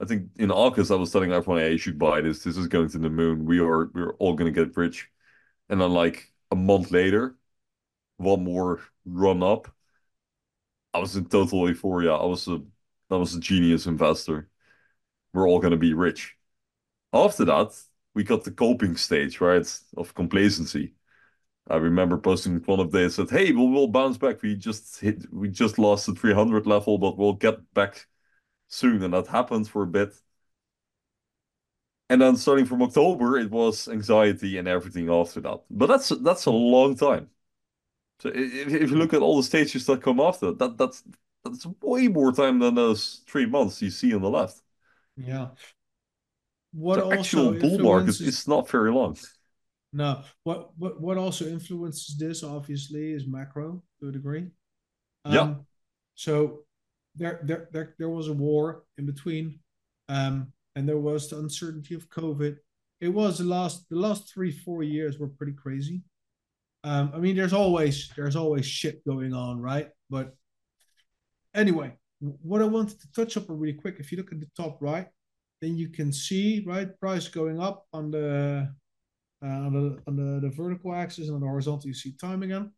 I think in August, I was telling everyone, hey, you should buy this. This is going to the moon. We are we're all gonna get rich. And then like a month later, one more run up. I was in total euphoria. I was a I was a genius investor. We're all gonna be rich. After that, we got the coping stage, right, of complacency. I remember posting one of days said, "Hey, we'll, we'll bounce back. We just hit, we just lost the 300 level, but we'll get back soon." And that happened for a bit. And then starting from October, it was anxiety and everything after that. But that's that's a long time. So if, if you look at all the stages that come after, that that's that's way more time than those three months you see on the left. Yeah. What The also actual bull market is not very long. no what what what also influences this obviously is macro to a degree. Yeah. Um, so there there there there was a war in between, um, and there was the uncertainty of COVID. It was the last the last three four years were pretty crazy. Um, I mean, there's always there's always shit going on, right? But anyway, what I wanted to touch up really quick, if you look at the top right, then you can see right price going up on the uh, on the on the, the vertical axis and on the horizontal you see time again,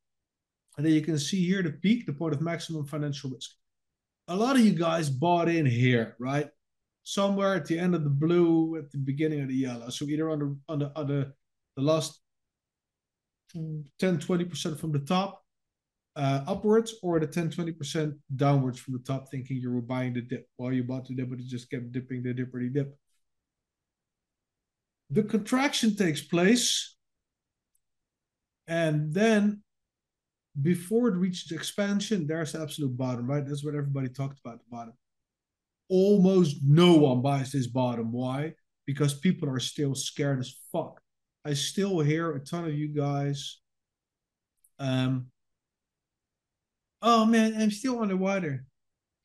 and then you can see here the peak, the point of maximum financial risk. A lot of you guys bought in here, right? Somewhere at the end of the blue, at the beginning of the yellow. So either on the on the on the, the last 10 20% from the top uh, upwards or the 10 20% downwards from the top thinking you were buying the dip while you bought the dip but it just kept dipping the dipperty dip the contraction takes place and then before it reaches expansion there's the absolute bottom right? That's what everybody talked about the bottom. Almost no one buys this bottom. Why? Because people are still scared as fuck. I still hear a ton of you guys um oh man i'm still underwater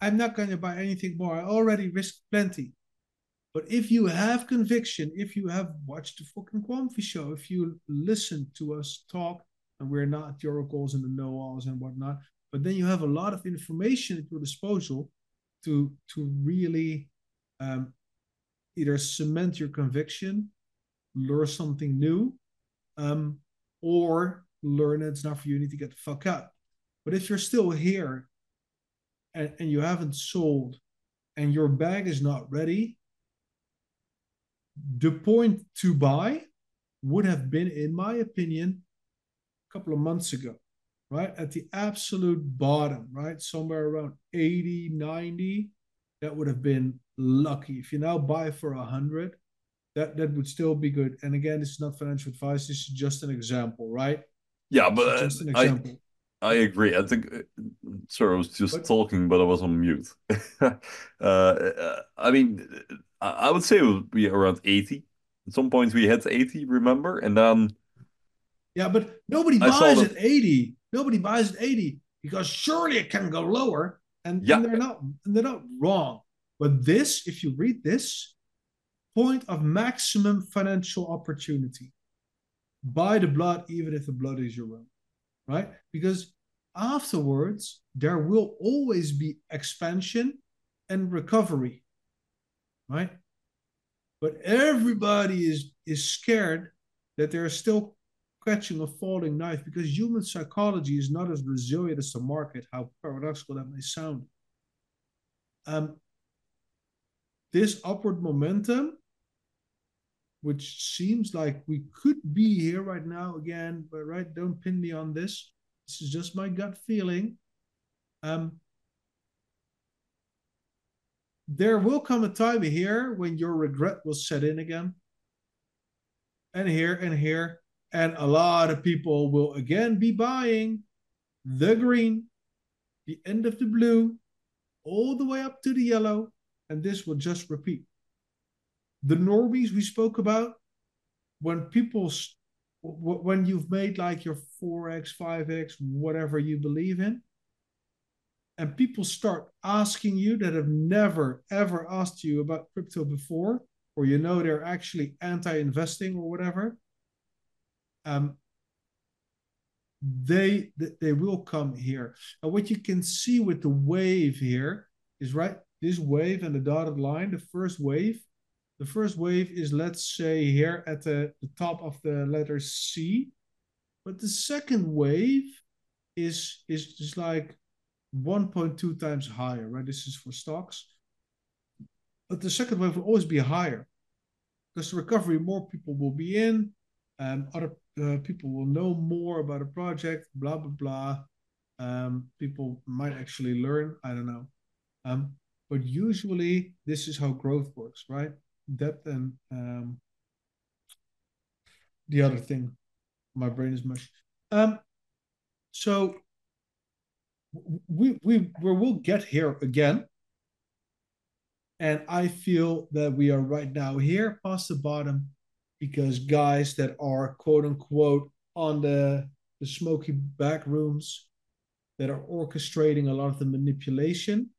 i'm not going to buy anything more. I already risked plenty. But if you have conviction, if you have watched the fucking Quamfy show, if you listen to us talk, and we're not the oracles and the know-alls and whatnot, but then you have a lot of information at your disposal to to really um, either cement your conviction, learn something new, um, or learn it's not for you, you need to get the fuck out. But if you're still here and, and you haven't sold and your bag is not ready, the point to buy would have been, in my opinion, couple of months ago. right? At the absolute bottom, right? Somewhere around 80, 90, that would have been lucky. If you now buy for 100, that, that would still be good. And again, this is not financial advice. This is just an example, right? Yeah, but just an example. I, I agree. I think, uh, sorry, I was just talking, but I was on mute. uh, I mean, I would say it would be around 80. At some point, we hit 80, remember? And then. Yeah, but nobody buys at 80. Nobody buys at 80 because surely it can go lower. And, yeah. and they're not and they're not wrong. But this, if you read this, point of maximum financial opportunity. Buy the blood, even if the blood is your own. Right? Because afterwards, there will always be expansion and recovery. Right? But everybody is is scared that they're still catching a falling knife because human psychology is not as resilient as the market, how paradoxical that may sound. Um, this upward momentum, which seems like we could be here right now again, but right, don't pin me on this. This is just my gut feeling. Um, there will come a time here when your regret will set in again. And here and here and a lot of people will again be buying the green, the end of the blue, all the way up to the yellow, and this will just repeat. The normies we spoke about, when people, when you've made like your 4x, 5x, whatever you believe in, and people start asking you that have never ever asked you about crypto before, or you know they're actually anti investing or whatever, um, they they will come here. And what you can see with the wave here is right this wave and the dotted line. The first wave, the first wave is let's say here at the, the top of the letter C, but the second wave is is just like 1.2 times higher. Right, this is for stocks. But the second wave will always be higher because the recovery more people will be in. Um, other uh, people will know more about a project, blah blah blah. Um, people might actually learn. I don't know. Um, but usually, this is how growth works, right? Depth and um, the other thing. My brain is mush. Um, so we we we will get here again. And I feel that we are right now here past the bottom because guys that are quote unquote on the, the smoky back rooms that are orchestrating a lot of the manipulation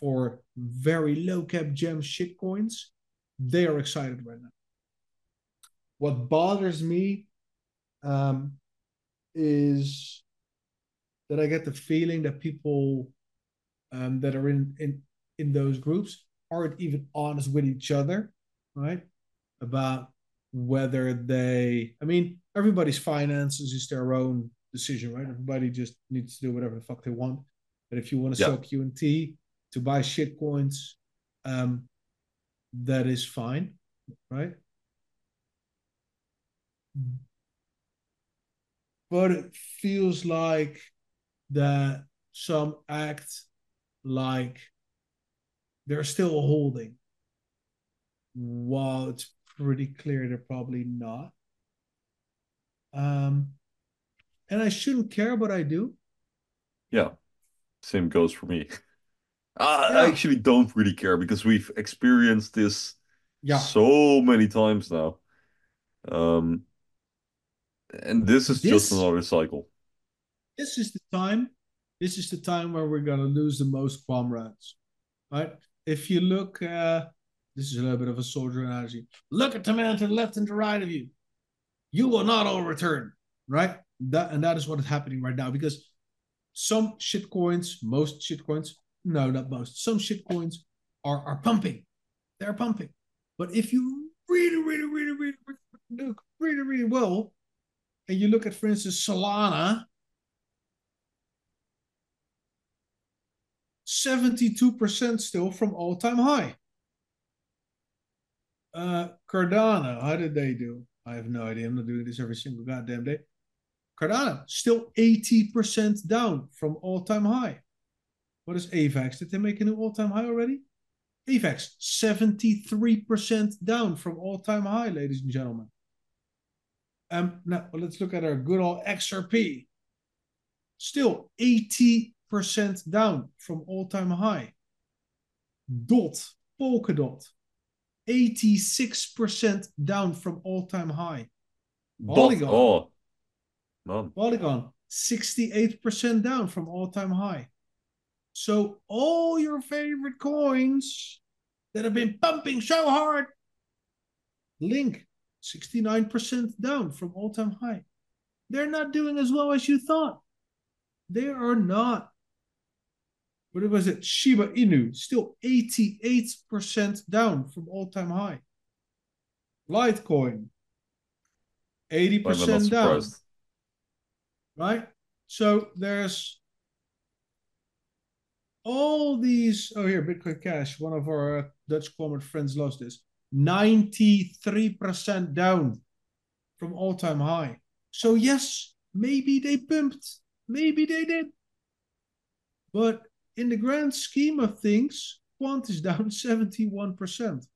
for very low cap gem shit coins, they are excited right now. What bothers me um, is that I get the feeling that people um, that are in, in in those groups aren't even honest with each other, right? About whether they i mean everybody's finances is their own decision right? Everybody just needs to do whatever the fuck they want. But if you want to yeah. sell qnt to buy shit coins um that is fine right? But it feels like that some act like they're still holding while it's pretty clear they're probably not. Um, and I shouldn't care, but I do. Yeah, same goes for me. I, yeah. Actually don't really care because we've experienced this yeah. so many times now. Um, and this is this, just another cycle. This is the time. This is the time where we're gonna lose the most comrades, right? If you look, uh, this is a little bit of a soldier analogy. Look at the man to the left and the right of you. You will not all return, right? That and that is what is happening right now because some shit coins, most shit coins, no, not most, some shit coins are are pumping. They're pumping. But if you really, really, really, really, really really, really well, and you look at, for instance, Solana, 72% still from all-time high. Uh, Cardano, how did they do? I have no idea. I'm not doing this every single goddamn day. Cardano still 80% down from all-time high. What is AVAX? Did they make a new all-time high already? AVAX 73% down from all-time high, ladies and gentlemen. Um, now let's look at our good old XRP. Still 80% down from all-time high. DOT, Polkadot, 86% down from all-time high. Polygon. Oh. Polygon, 68% down from all-time high. So all your favorite coins that have been pumping so hard, Link, 69% down from all-time high. They're not doing as well as you thought. They are not. What was it? Shiba Inu, still 88% down from all-time high. Litecoin, 80% down. Right? So there's all these. Oh, here, Bitcoin Cash, one of our Dutch comment friends lost this. 93% down from all time high. So, yes, maybe they pumped, maybe they did. But in the grand scheme of things, Quant is down 71%.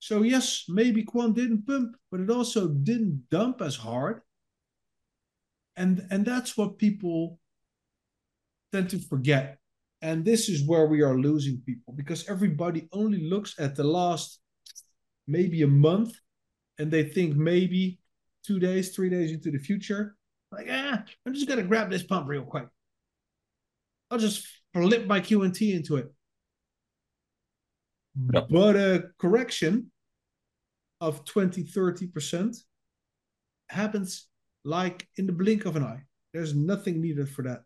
So, yes, maybe Quant didn't pump, but it also didn't dump as hard. And, and that's what people tend to forget. And this is where we are losing people because everybody only looks at the last maybe a month and they think maybe two days, three days into the future. Like, ah, I'm just gonna grab this pump real quick. I'll just flip my QNT into it. Yep. But a correction of 20, 30% happens like in the blink of an eye. There's nothing needed for that.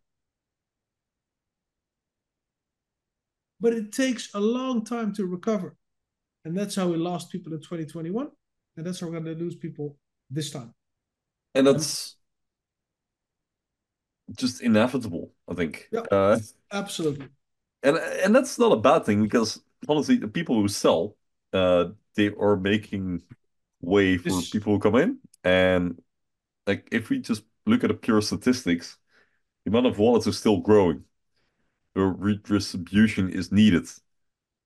But it takes a long time to recover. And that's how we lost people in 2021. And that's how we're going to lose people this time. And that's just inevitable, I think. Yeah, uh, absolutely. And and that's not a bad thing because honestly, the people who sell, uh, they are making way for this... people who come in. And like if we just look at the pure statistics, the amount of wallets is still growing The redistribution is needed.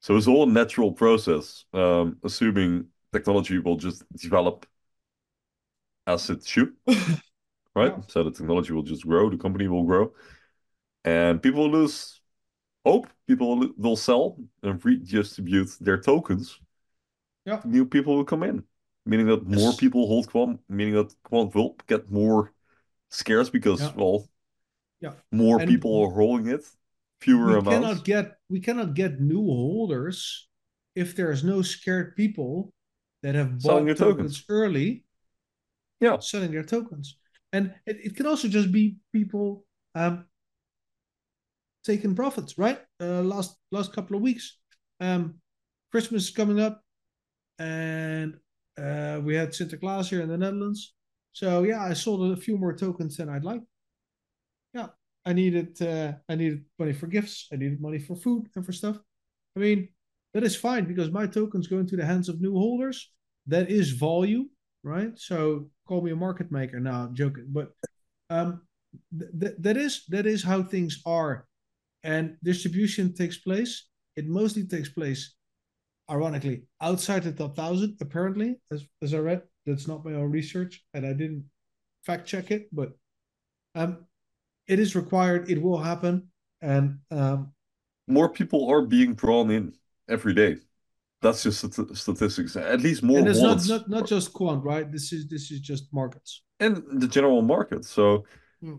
So it's all a natural process, um, assuming technology will just develop as it should, right? Yeah. So the technology will just grow, the company will grow, and people will lose hope. People will, sell and redistribute their tokens. Yeah. New people will come in, meaning that yes. more people hold Quant, meaning that Quant will get more scarce because, yeah. well, yeah. more and people are holding it fewer we amounts. cannot get we cannot get new holders if there's no scared people that have bought tokens, tokens, early yeah selling their tokens and it, it can also just be people um taking profits right uh, last last couple of weeks um christmas is coming up and uh we had sinterklaas here in the netherlands so yeah i sold a few more tokens than i'd like yeah I needed uh, I needed money for gifts. I needed money for food and for stuff. I mean, that is fine because my tokens go into the hands of new holders. That is volume, right? So call me a market maker. Now, I'm joking, but um, th- that is that is how things are, and distribution takes place. It mostly takes place, ironically, outside the top thousand. Apparently, as as I read, that's not my own research, and I didn't fact check it, but um, it is required. It will happen, and um, more people are being drawn in every day. That's just statistics. At least more. And it's not, not not just quant, right? This is this is just markets and the general market. So, hmm.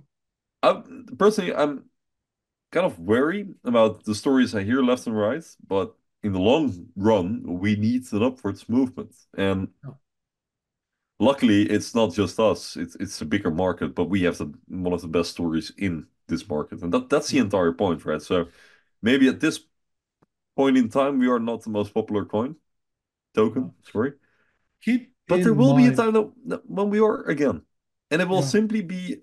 I personally, I'm kind of wary about the stories I hear left and right, but in the long run, we need an upwards movement. And oh luckily it's not just us it's it's a bigger market but we have the one of the best stories in this market and that that's the entire point right so maybe at this point in time we are not the most popular coin token sorry keep but there will mind. be a time that, when we are again and it will yeah. simply be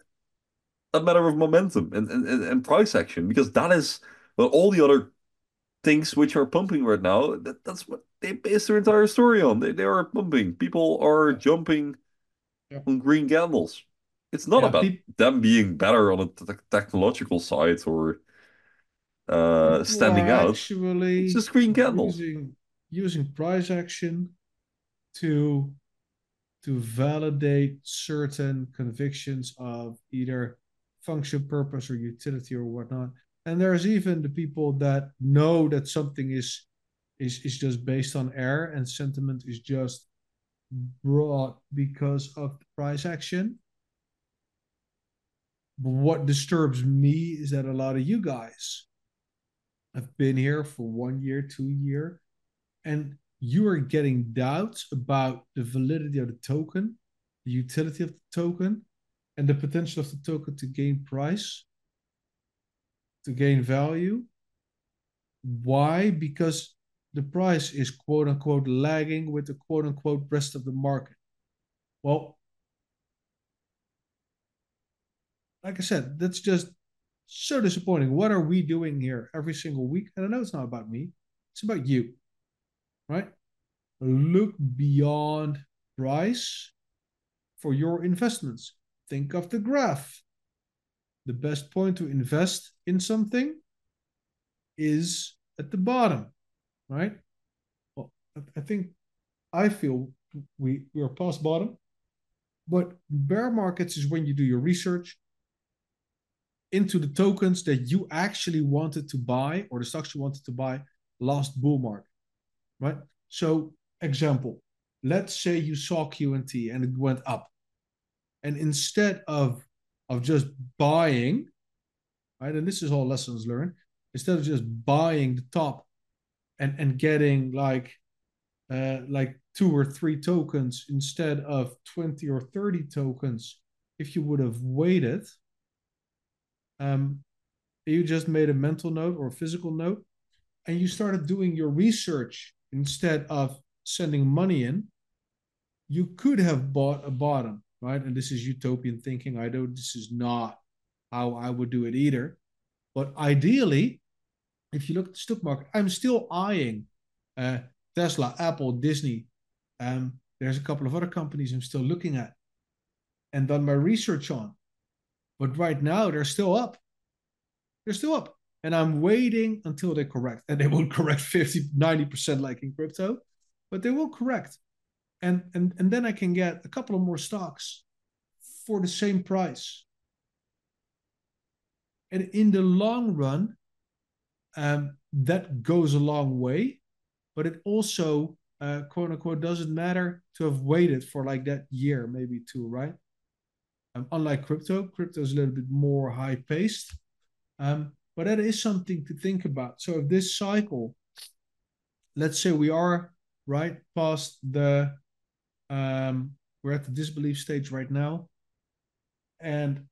a matter of momentum and, and, and price action because that is well all the other things which are pumping right now that, that's what they base their entire story on. They, they are pumping. People are jumping yeah. on green candles. it's not Yeah, about them being better on a te- technological side or uh people are standing out. It's actually just green candles. using using price action to to validate certain convictions of either function, purpose, or utility or whatnot. And there's even the people that know that something is is is just based on air and sentiment is just brought because of the price action. But what disturbs me is that a lot of you guys have been here for one year, two year, and you are getting doubts about the validity of the token, the utility of the token, and the potential of the token to gain price, to gain value. Why? Because the price is quote unquote lagging with the quote unquote rest of the market. Well, like I said, that's just so disappointing. What are we doing here every single week? And I know it's not about me, it's about you, right? Look beyond price for your investments. Think of the graph. The best point to invest in something is at the bottom, right? Well, I think I feel we we are past bottom, but bear markets is when you do your research into the tokens that you actually wanted to buy or the stocks you wanted to buy last bull market, right? So, example, let's say you saw QNT and it went up, and instead of of just buying, right? And this is all lessons learned. Instead of just buying the top and and getting like uh, like two or three tokens instead of 20 or 30 tokens if you would have waited um, you just made a mental note or a physical note and you started doing your research instead of sending money in you could have bought a bottom right and this is utopian thinking i know this is not how i would do it either but ideally if you look at the stock market i'm still eyeing uh, Tesla, Apple, Disney. Um, there's a couple of other companies I'm still looking at and done my research on. But right now they're still up. They're still up. And I'm waiting until they correct. And they won't correct 50, 90% like in crypto, but they will correct. And, and, and then I can get a couple of more stocks for the same price. And in the long run, um, that goes a long way but it also uh, quote unquote doesn't matter to have waited for like that year, maybe two, right? Um, unlike crypto, crypto is a little bit more high paced, um, but that is something to think about. So if this cycle, let's say we are right past the, um, we're at the disbelief stage right now, and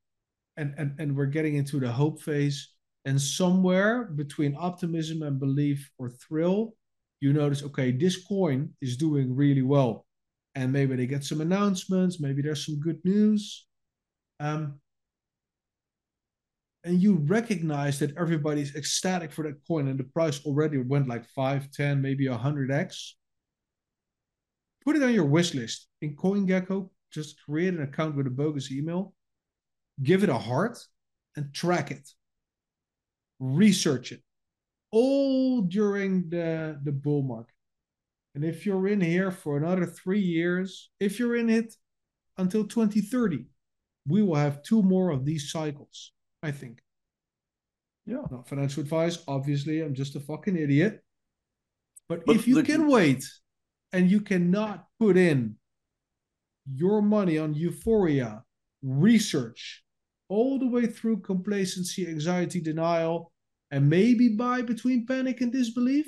and and and we're getting into the hope phase, and somewhere between optimism and belief or thrill you notice, okay, this coin is doing really well. And maybe they get some announcements, maybe there's some good news. Um, and you recognize that everybody's ecstatic for that coin and the price already went like 5, 10, maybe 100x. Put it on your wish list. In CoinGecko, just create an account with a bogus email, give it a heart, and track it. Research it all during the, the bull market. And if you're in here for another three years, if you're in it until 2030, we will have two more of these cycles, I think. Yeah. Not financial advice, obviously. I'm just a fucking idiot. But, but if you the... can wait and you cannot put in your money on euphoria, research, all the way through complacency, anxiety, denial, and maybe buy between panic and disbelief,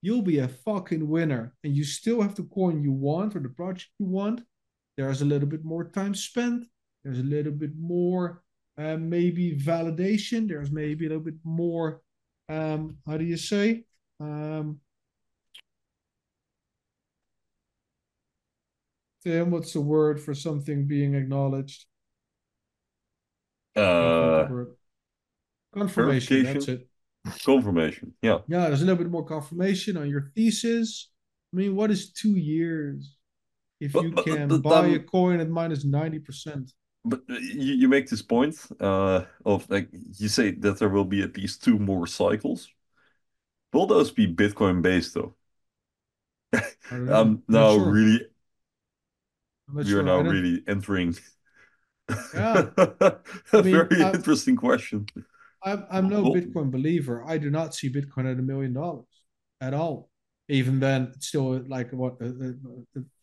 you'll be a fucking winner. And you still have the coin you want or the project you want. There's a little bit more time spent. There's a little bit more uh, maybe validation. There's maybe a little bit more, um, how do you say? Um, Tim, what's the word for something being acknowledged? Uh, Confirmation, that's it. Confirmation, yeah. Yeah, there's a little bit more confirmation on your thesis. I mean, what is two years if but, you can but, buy a coin at minus 90%? But you, you make this point uh, of like you say that there will be at least two more cycles. Will those be Bitcoin based though? I don't know. Um, I'm now sure. really, I'm are sure. now really entering Yeah. a I mean, very I, interesting question. I'm I'm no Bitcoin believer. I do not see Bitcoin at a million dollars at all. Even then, it's still like what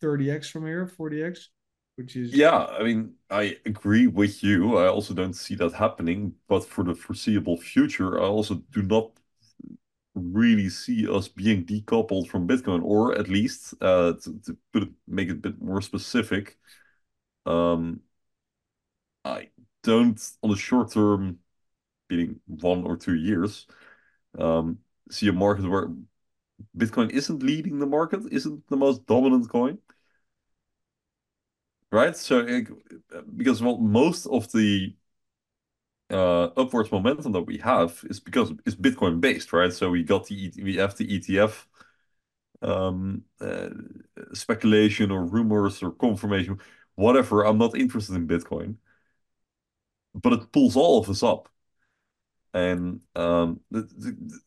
thirty x from here, forty x, which is yeah, I mean, I agree with you. I also don't see that happening, but for the foreseeable future, I also do not really see us being decoupled from Bitcoin, or at least uh, to, to put it, make it a bit more specific. Um, I don't, on the short term, meaning one or two years, um, see a market where Bitcoin isn't leading the market, isn't the most dominant coin, right? So, like, because well, most of the uh, upwards momentum that we have is because it's Bitcoin based, right? So we got the we have the ETF um, uh, speculation or rumors or confirmation, whatever. I'm not interested in Bitcoin, but it pulls all of us up. And um, the, the,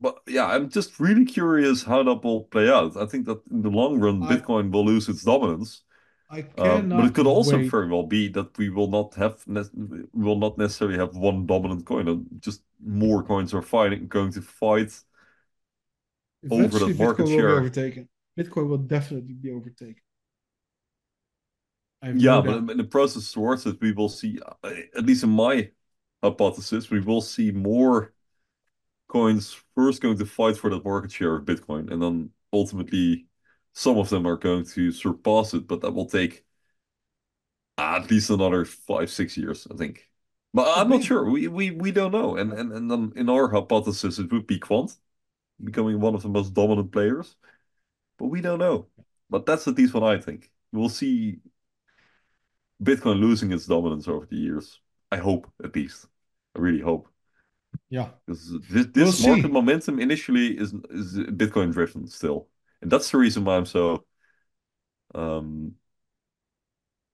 but yeah, I'm just really curious how that will play out. I think that in the long run, Bitcoin will lose its dominance. I Um, but it could also wait. very well be that we will not have ne will not necessarily have one dominant coin, and just more coins are fighting going to fight over Eventually, that market Bitcoin will be share. overtaken. Bitcoin will definitely be overtaken. I Yeah, but in the process towards it, we will see, uh, at least in my hypothesis, we will see more coins first going to fight for that market share of Bitcoin, and then ultimately some of them are going to surpass it, but that will take at least another five, six years, I think. But I'm not sure. We we we don't know. And and and then in our hypothesis, it would be Quant becoming one of the most dominant players, but we don't know. But that's at least what I think. We'll see Bitcoin losing its dominance over the years. I hope, at least. I really hope. Yeah, Because this, we'll this market see. momentum initially is is Bitcoin driven still. And that's the reason why I'm so um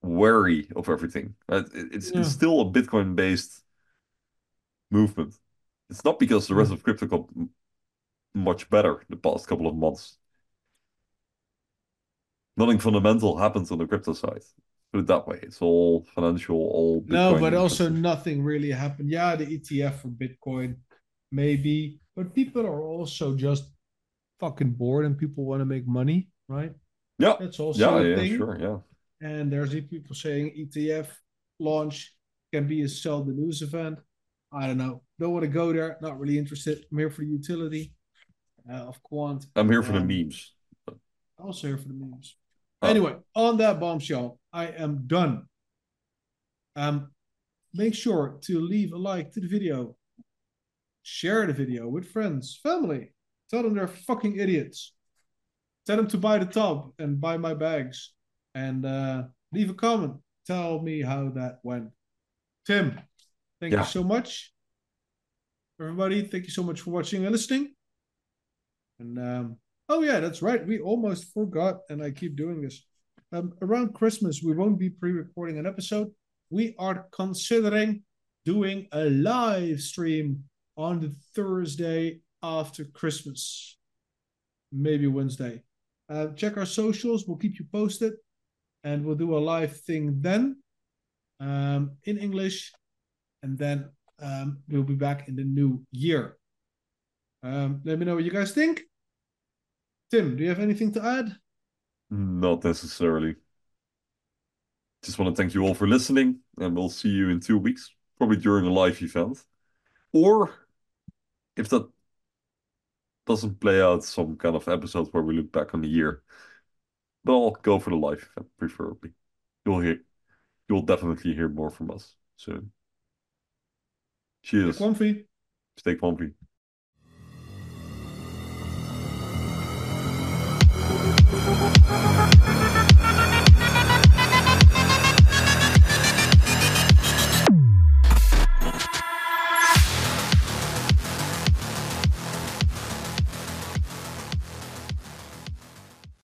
wary of everything. Uh, it- It's it's still a Bitcoin based movement. It's not because the rest yeah. of crypto got much better the past couple of months. Nothing fundamental happens on the crypto side. Put it that way. It's all financial, all No, but also nothing really happened. Yeah, the ETF for Bitcoin, maybe, but people are also just fucking bored and people want to make money, right? Yeah, That's also yeah, a yeah, thing. sure, yeah. And there's people saying ETF launch can be a sell the news event. I don't know. Don't want to go there. Not really interested. I'm here for the utility uh, of Quant. I'm here for the memes. also here for the memes. Ah, Anyway, on that bombshell, I am done. Um, make sure to leave a like to the video, share the video with friends, family. Tell them they're fucking idiots. Tell them to buy the tub and buy my bags. And uh, leave a comment. Tell me how that went. Tim, thank you so much. Everybody, thank you so much for watching and listening. And um, oh yeah, that's right. We almost forgot, and I keep doing this. Um, around Christmas, we won't be pre-recording an episode. We are considering doing a live stream on the Thursday after Christmas, maybe Wednesday. Uh, check our socials. We'll keep you posted, and we'll do a live thing then um, in English, and then um, we'll be back in the new year. Um, let me know what you guys think. Tim, do you have anything to add? Not necessarily. Just want to thank you all for listening, and we'll see you in two weeks, probably during a live event. Or if that doesn't play out, some kind of episode where we look back on the year. But I'll go for the live event, preferably. You'll hear, you'll definitely hear more from us soon. Stay Cheers. comfy. Stay comfy.